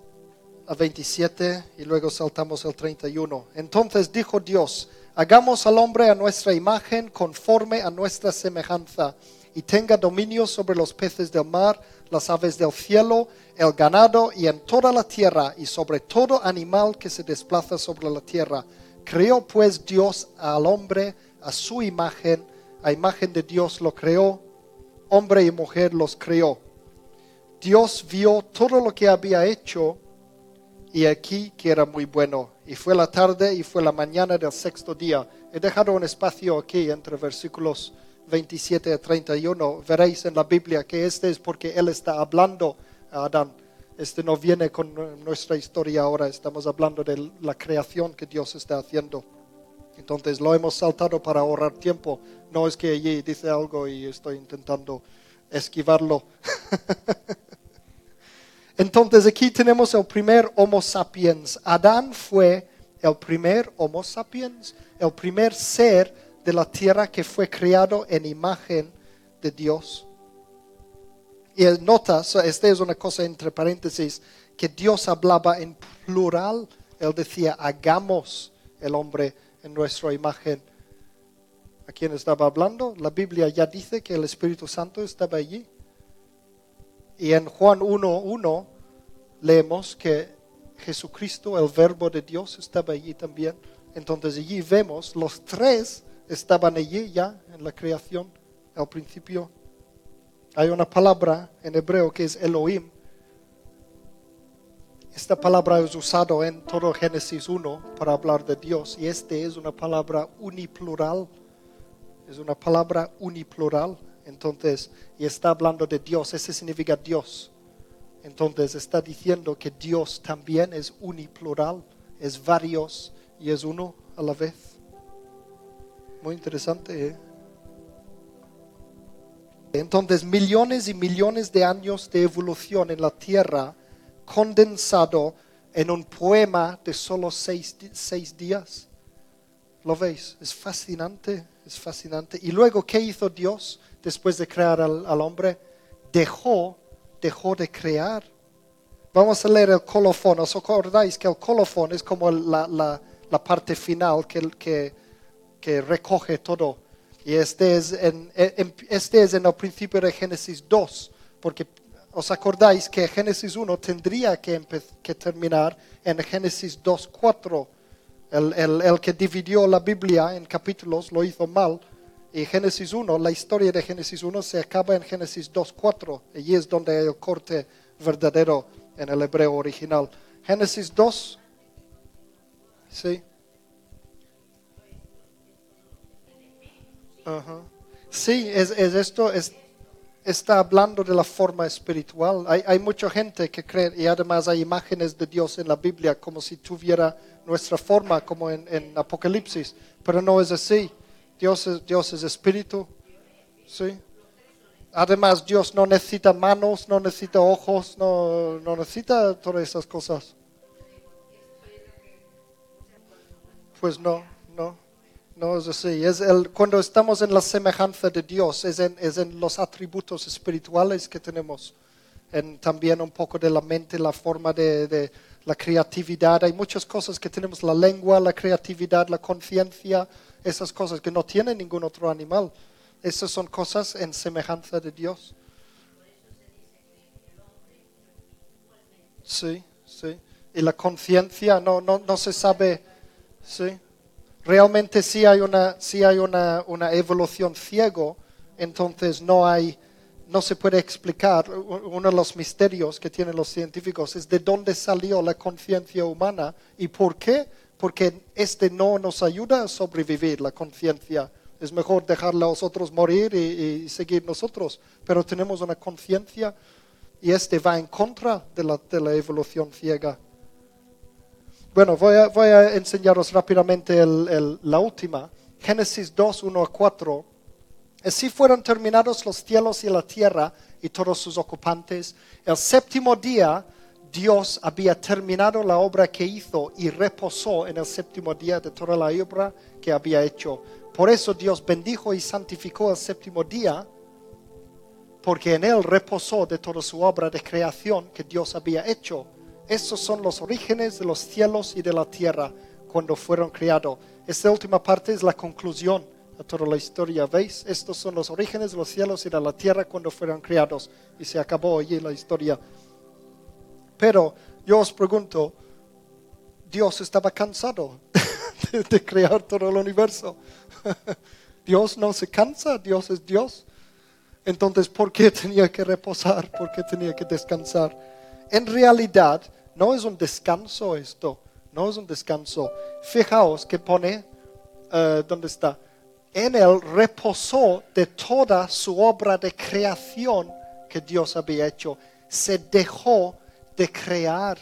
a 27 y luego saltamos al 31. Entonces dijo Dios, hagamos al hombre a nuestra imagen conforme a nuestra semejanza y tenga dominio sobre los peces del mar, las aves del cielo, el ganado y en toda la tierra y sobre todo animal que se desplaza sobre la tierra. Creó pues Dios al hombre a su imagen, a imagen de Dios lo creó hombre y mujer los creó. Dios vio todo lo que había hecho y aquí que era muy bueno. Y fue la tarde y fue la mañana del sexto día. He dejado un espacio aquí entre versículos 27 a 31. Veréis en la Biblia que este es porque Él está hablando a Adán. Este no viene con nuestra historia ahora, estamos hablando de la creación que Dios está haciendo. Entonces lo hemos saltado para ahorrar tiempo. No es que allí dice algo y estoy intentando esquivarlo. Entonces aquí tenemos el primer Homo sapiens. Adán fue el primer Homo sapiens, el primer ser de la tierra que fue creado en imagen de Dios. Y nota, esta es una cosa entre paréntesis, que Dios hablaba en plural. Él decía, hagamos el hombre en nuestra imagen. ¿A quién estaba hablando? La Biblia ya dice que el Espíritu Santo estaba allí. Y en Juan 1.1 leemos que Jesucristo, el verbo de Dios, estaba allí también. Entonces allí vemos, los tres estaban allí ya en la creación, al principio. Hay una palabra en hebreo que es Elohim. Esta palabra es usada en todo Génesis 1 para hablar de Dios y este es una palabra uniplural. Es una palabra uniplural entonces, y está hablando de Dios, ese significa Dios. Entonces está diciendo que Dios también es uniplural, es varios y es uno a la vez. Muy interesante. ¿eh? Entonces, millones y millones de años de evolución en la Tierra condensado en un poema de solo seis, seis días. ¿Lo veis? Es fascinante, es fascinante. Y luego, ¿qué hizo Dios? Después de crear al, hombre, dejó, dejó de crear. Vamos a leer el colofón. ¿Os acordáis que el colofón es como la, la, parte final que, que, recoge todo? Y este es, en, este es en el principio de Génesis 2, porque os acordáis que Génesis 1 tendría que, que terminar en Génesis 2, 4. El, el, el que dividió la Biblia en capítulos lo hizo mal y Génesis 1, la historia de Génesis 1 se acaba en Génesis 2.4. Allí es donde hay el corte verdadero en el hebreo original. Génesis 2. Sí. Sí, es, esto es, está hablando de la forma espiritual. Hay, hay mucha gente que cree, y además hay imágenes de Dios en la Biblia como si tuviera nuestra forma, como en, en Apocalipsis, pero no es así. Dios es, Dios es espíritu. ¿sí? Además, Dios no necesita manos, no necesita ojos, no, no necesita todas esas cosas. Pues no, no, no es así. Es el, cuando estamos en la semejanza de Dios, es en, es en los atributos espirituales que tenemos. En, también un poco de la mente, la forma de, de la creatividad. Hay muchas cosas que tenemos, la lengua, la creatividad, la conciencia, esas cosas que no tiene ningún otro animal. Esas son cosas en semejanza de Dios. Sí, sí. Y la conciencia no, no, no, se sabe. Sí. Realmente sí hay una, sí hay una, una evolución ciego, entonces no hay, no se puede explicar. Uno de los misterios que tienen los científicos es de dónde salió la conciencia humana y por qué porque este no nos ayuda a sobrevivir, la conciencia. Es mejor dejar a los otros morir y, seguir nosotros, pero tenemos una conciencia y este va en contra de la, evolución ciega. Bueno, voy a, enseñaros rápidamente la última. Génesis 2, 1 a 4. Así fueron terminados los cielos y la tierra y todos sus ocupantes. El séptimo día Dios había terminado la obra que hizo y reposó en el séptimo día de toda la obra que había hecho. Por eso Dios bendijo y santificó el séptimo día, porque en él reposó de toda su obra de creación que Dios había hecho. Estos son los orígenes de los cielos y de la tierra cuando fueron creados. Esta última parte es la conclusión de toda la historia. ¿Veis? Estos son los orígenes de los cielos y de la tierra cuando fueron creados. Y se acabó allí la historia. Pero yo os pregunto, Dios estaba cansado de, crear todo el universo. Dios no se cansa, Dios es Dios. Entonces, ¿por qué tenía que reposar? ¿Por qué tenía que descansar? En realidad, no es un descanso esto, no es un descanso. Fijaos que pone, eh, ¿dónde está? En él reposó de toda su obra de creación que Dios había hecho. Se dejó de crear,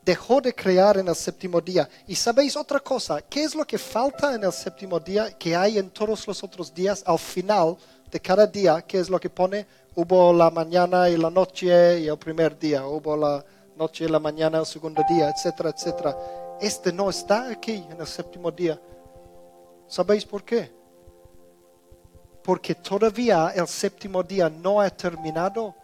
dejó de crear en el séptimo día. Y sabéis otra cosa, ¿qué es lo que falta en el séptimo día que hay en todos los otros días al final de cada día? ¿Qué es lo que pone? Hubo la mañana y la noche y el primer día, hubo la noche y la mañana, el segundo día, etcétera, etcétera. Este no está aquí en el séptimo día. ¿Sabéis por qué? Porque todavía el séptimo día no ha terminado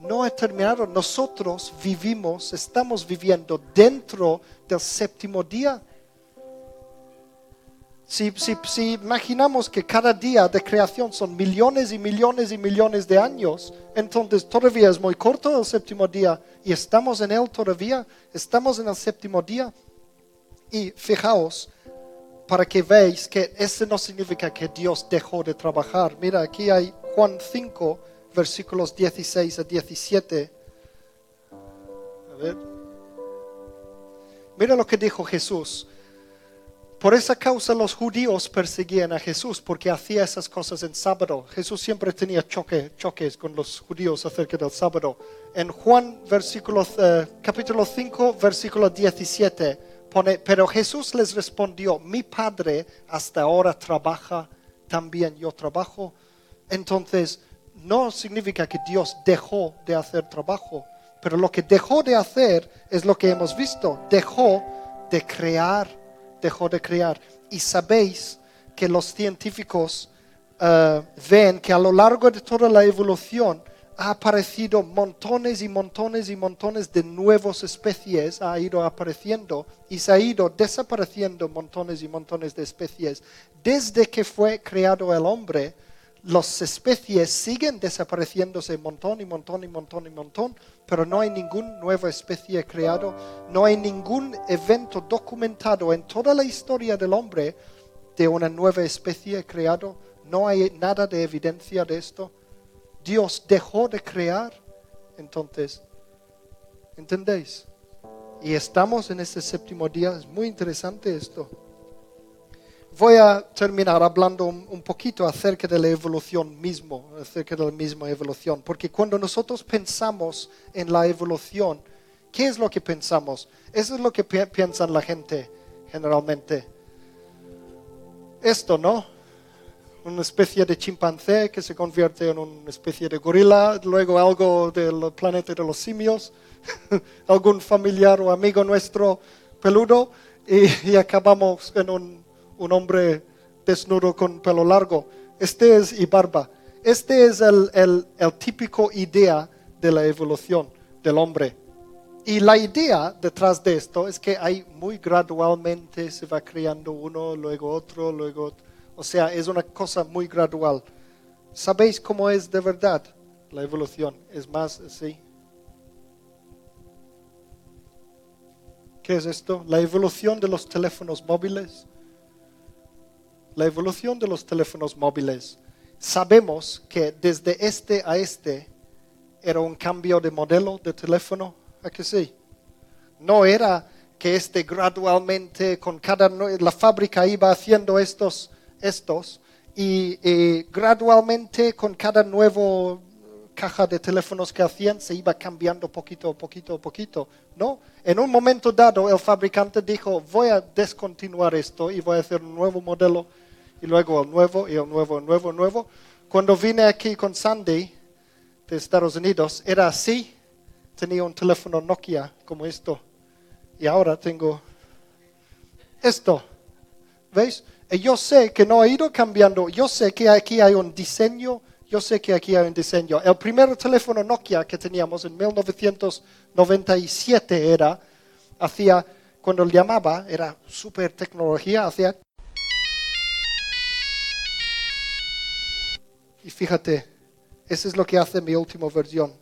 no ha terminado. Nosotros vivimos, estamos viviendo dentro del séptimo día. Si, imaginamos que cada día de creación son millones y millones y millones de años, entonces todavía es muy corto el séptimo día y estamos en él todavía, estamos en el séptimo día. Y fijaos, para que veáis que eso no significa que Dios dejó de trabajar. Mira, aquí hay Juan 5, versículos 16 a 17. A ver. Mira lo que dijo Jesús. Por esa causa los judíos perseguían a Jesús porque hacía esas cosas en sábado. Jesús siempre tenía choque, choques con los judíos acerca del sábado. En Juan versículo, eh, capítulo 5, versículo 17 pone, pero Jesús les respondió, mi Padre hasta ahora trabaja, también yo trabajo. Entonces, no significa que Dios dejó de hacer trabajo, pero lo que dejó de hacer es lo que hemos visto, dejó de crear, dejó de crear. Y sabéis que los científicos eh, ven que a lo largo de toda la evolución ha aparecido montones y montones y montones de nuevas especies, ha ido apareciendo y se ha ido desapareciendo montones y montones de especies. Desde que fue creado el hombre, las especies siguen desapareciéndose montón y montón y montón y montón, pero no hay ninguna nueva especie creado, no hay ningún evento documentado en toda la historia del hombre de una nueva especie creado, no hay nada de evidencia de esto. Dios dejó de crear, entonces, ¿entendéis? Y estamos en este séptimo día, es muy interesante esto voy a terminar hablando un, poquito acerca de la evolución mismo, acerca de la misma evolución, porque cuando nosotros pensamos en la evolución, ¿qué es lo que pensamos? Eso es lo que piensa la gente generalmente. Esto, ¿no? Una especie de chimpancé que se convierte en una especie de gorila, luego algo del planeta de los simios, algún familiar o amigo nuestro peludo, y acabamos en un un hombre desnudo con pelo largo. Este es y barba. Este es el, el, típico idea de la evolución del hombre. Y la idea detrás de esto es que hay muy gradualmente se va creando uno, luego otro, luego otro. O sea, es una cosa muy gradual. ¿Sabéis cómo es de verdad la evolución? Es más así. ¿Qué es esto? La evolución de los teléfonos móviles la evolución de los teléfonos móviles, sabemos que desde este a este era un cambio de modelo de teléfono, ¿a que sí? No era que este gradualmente con cada la fábrica iba haciendo estos estos y, gradualmente con cada nuevo caja de teléfonos que hacían se iba cambiando poquito, poquito, poquito. No, en un momento dado el fabricante dijo, voy a descontinuar esto y voy a hacer un nuevo modelo y luego el nuevo y el nuevo, el nuevo, el nuevo. Cuando vine aquí con Sandy de Estados Unidos, era así. Tenía un teléfono Nokia como esto. Y ahora tengo esto. ¿Veis? Y yo sé que no ha ido cambiando. Yo sé que aquí hay un diseño. Yo sé que aquí hay un diseño. El primer teléfono Nokia que teníamos en 1997 era, hacía, cuando llamaba, era super tecnología, hacía Y fíjate, eso es lo que hace mi última versión.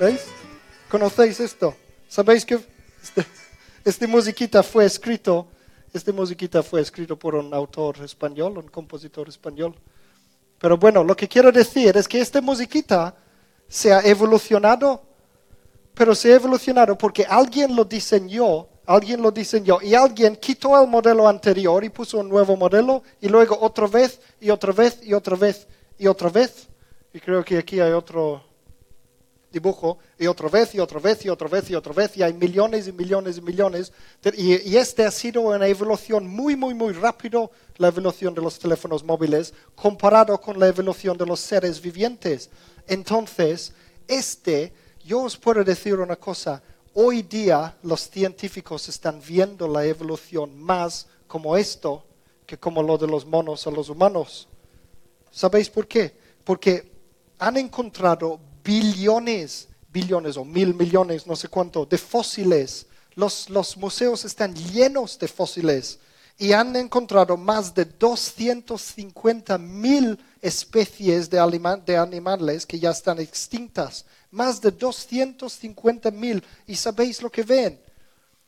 ¿Veis? ¿Conocéis esto? ¿Sabéis que este, este, musiquita fue escrito, este musiquita fue escrito por un autor español, un compositor español? Pero bueno, lo que quiero decir es que esta musiquita se ha evolucionado pero se ha evolucionado porque alguien lo diseñó Alguien lo diseñó y alguien quitó el modelo anterior y puso un nuevo modelo y luego otra vez y otra vez y otra vez y otra vez. Y creo que aquí hay otro dibujo y otra vez y otra vez y otra vez y otra vez y hay millones y millones y millones. Y, y este ha sido una evolución muy, muy, muy rápido, la evolución de los teléfonos móviles, comparado con la evolución de los seres vivientes. Entonces, este, yo os puedo decir una cosa, hoy día los científicos están viendo la evolución más como esto que como lo de los monos o los humanos. ¿Sabéis por qué? Porque han encontrado billones, billones o mil millones, no sé cuánto, de fósiles. Los, los museos están llenos de fósiles y han encontrado más de 250 mil especies de, animales que ya están extintas. Más de 250 mil. ¿Y sabéis lo que ven?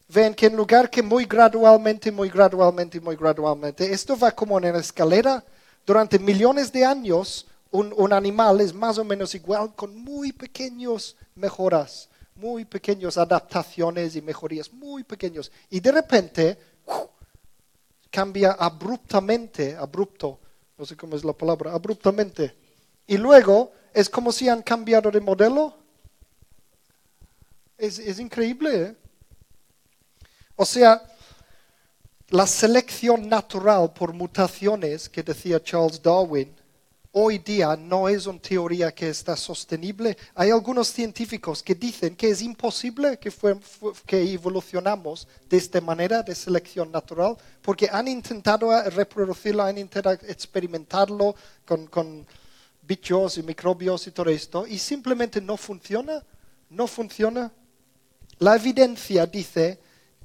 Ven que en lugar que muy gradualmente, muy gradualmente, muy gradualmente, esto va como en una escalera, durante millones de años un, animal es más o menos igual con muy pequeños mejoras, muy pequeñas adaptaciones y mejorías, muy pequeños. Y de repente cambia abruptamente, abrupto, no sé cómo es la palabra, abruptamente. Y luego es como si han cambiado de modelo. Es, increíble. ¿eh? O sea, la selección natural por mutaciones que decía Charles Darwin hoy día no es una teoría que está sostenible. Hay algunos científicos que dicen que es imposible que, que evolucionamos de esta manera de selección natural, porque han intentado reproducirlo, han intentado experimentarlo con, con bichos y microbios y todo esto, y simplemente no funciona, no funciona. La evidencia dice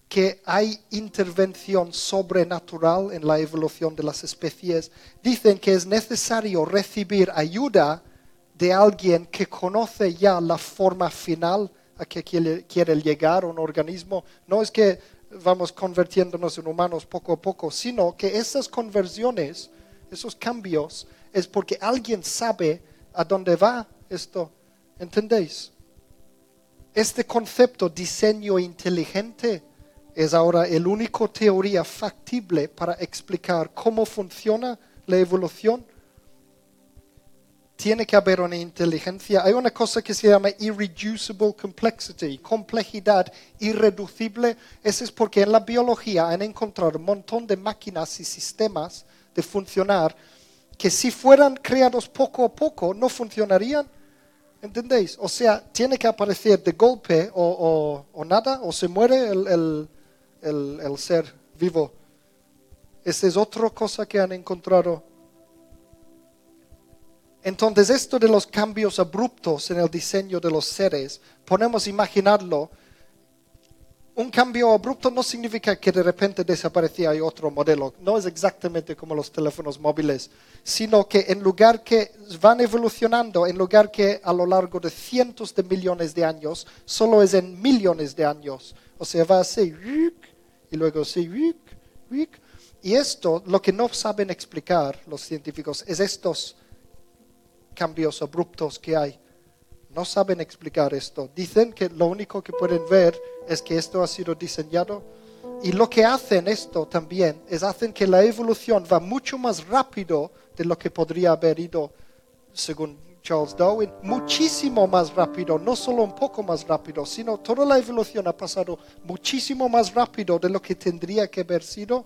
que hay intervención sobrenatural en la evolución de las especies. Dicen que es necesario recibir ayuda de alguien que conoce ya la forma final a que quiere, llegar un organismo. No es que vamos convirtiéndonos en humanos poco a poco, sino que esas conversiones, esos cambios, es porque alguien sabe a dónde va esto. ¿Entendéis? Este concepto diseño inteligente es ahora el único teoría factible para explicar cómo funciona la evolución. Tiene que haber una inteligencia. Hay una cosa que se llama irreducible complexity, complejidad irreducible. Eso es porque en la biología han encontrado un montón de máquinas y sistemas de funcionar que si fueran creados poco a poco no funcionarían. ¿Entendéis? O sea, tiene que aparecer de golpe o, nada, o se muere el el, ser vivo. Esa es otra cosa que han encontrado. Entonces, esto de los cambios abruptos en el diseño de los seres, podemos imaginarlo. Un cambio abrupto no significa que de repente desaparecía otro modelo. No es exactamente como los teléfonos móviles, sino que en lugar que van evolucionando, en lugar que a lo largo de cientos de millones de años, solo es en millones de años. O sea, va así y luego sí, y esto, lo que no saben explicar los científicos es estos cambios abruptos que hay. No saben explicar esto. Dicen que lo único que pueden ver es que esto ha sido diseñado. Y lo que hacen esto también es hacen que la evolución va mucho más rápido de lo que podría haber ido según Charles Darwin, muchísimo más rápido, no solo un poco más rápido, sino toda la evolución ha pasado muchísimo más rápido de lo que tendría que haber sido.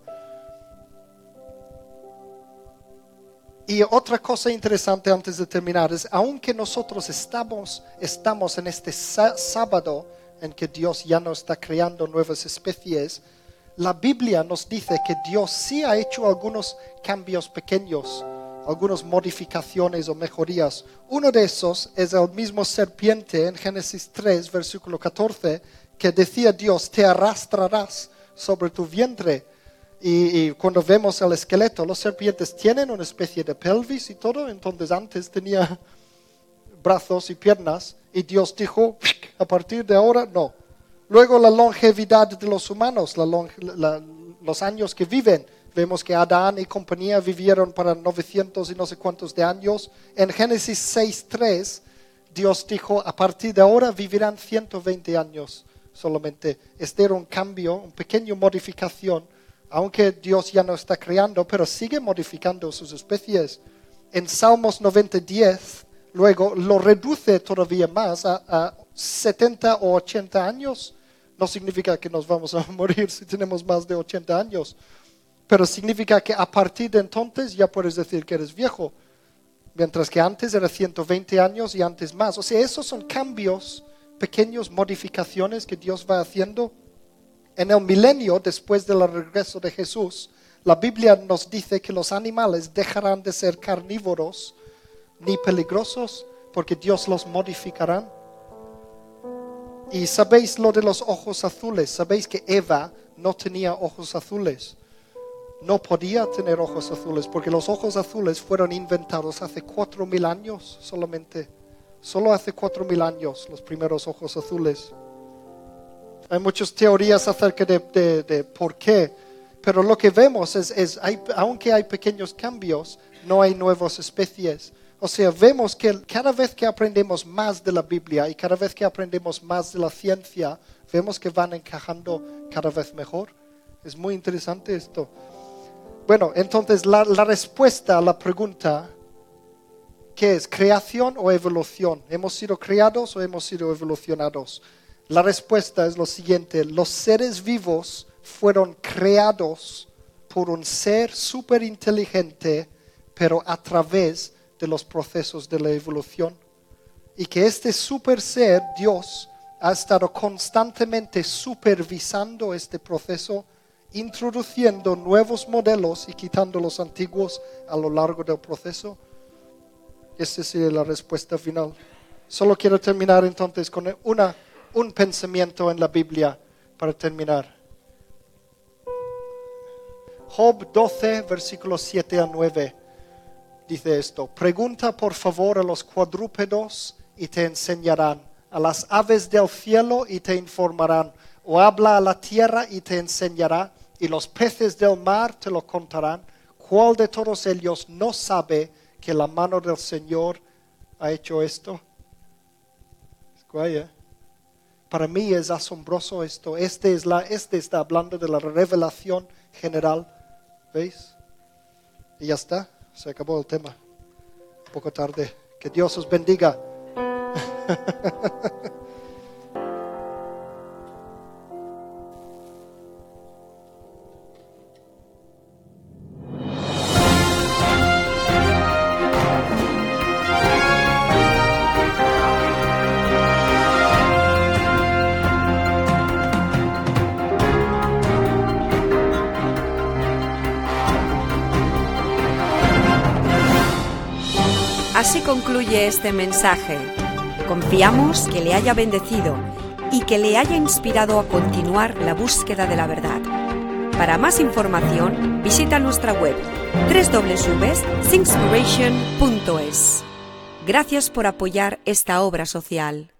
Y otra cosa interesante antes de terminar es, aunque nosotros estamos, estamos en este sábado en que Dios ya no está creando nuevas especies, la Biblia nos dice que Dios sí ha hecho algunos cambios pequeños algunas modificaciones o mejorías. Uno de esos es el mismo serpiente en Génesis 3, versículo 14, que decía Dios, te arrastrarás sobre tu vientre. Y, cuando vemos el esqueleto, los serpientes tienen una especie de pelvis y todo, entonces antes tenía brazos y piernas, y Dios dijo, a partir de ahora no. Luego la longevidad de los humanos, los años que viven Vemos que Adán y compañía vivieron para 900 y no sé cuántos de años. En Génesis 6.3, Dios dijo, a partir de ahora vivirán 120 años solamente. Este era un cambio, un pequeño modificación, aunque Dios ya no está creando, pero sigue modificando sus especies. En Salmos 90, 10, luego lo reduce todavía más a, a 70 o 80 años. No significa que nos vamos a morir si tenemos más de 80 años, pero significa que a partir de entonces ya puedes decir que eres viejo, mientras que antes era 120 años y antes más. O sea, esos son cambios, pequeñas modificaciones que Dios va haciendo. En el milenio, después del regreso de Jesús, la Biblia nos dice que los animales dejarán de ser carnívoros ni peligrosos porque Dios los modificará. Y sabéis lo de los ojos azules, sabéis que Eva no tenía ojos azules. No podía tener ojos azules porque los ojos azules fueron inventados hace cuatro mil años solamente. Solo hace cuatro mil años los primeros ojos azules. Hay muchas teorías acerca de, por qué, pero lo que vemos es, es aunque hay pequeños cambios, no hay nuevas especies. O sea, vemos que cada vez que aprendemos más de la Biblia y cada vez que aprendemos más de la ciencia, vemos que van encajando cada vez mejor. Es muy interesante esto. Bueno, entonces la, respuesta a la pregunta, ¿qué es? ¿Creación o evolución? ¿Hemos sido creados o hemos sido evolucionados? La respuesta es lo siguiente, los seres vivos fueron creados por un ser súper inteligente, pero a través de los procesos de la evolución. Y que este super ser, Dios, ha estado constantemente supervisando este proceso, introduciendo nuevos modelos y quitando los antiguos a lo largo del proceso. Esa sería la respuesta final. Solo quiero terminar entonces con una, un pensamiento en la Biblia para terminar. Job 12, versículos 7 a 9 dice esto, pregunta por favor a los cuadrúpedos y te enseñarán, a las aves del cielo y te informarán, o habla a la tierra y te enseñará, y los peces del mar te lo contarán. ¿Cuál de todos ellos no sabe que la mano del Señor ha hecho esto? Para mí es asombroso esto. Este, es la, este está hablando de la revelación general. ¿Veis? Y ya está. Se acabó el tema. Un poco tarde. Que Dios os bendiga. Así concluye este mensaje. Confiamos que le haya bendecido y que le haya inspirado a continuar la búsqueda de la verdad. Para más información, visita nuestra web www.singspiration.es. Gracias por apoyar esta obra social.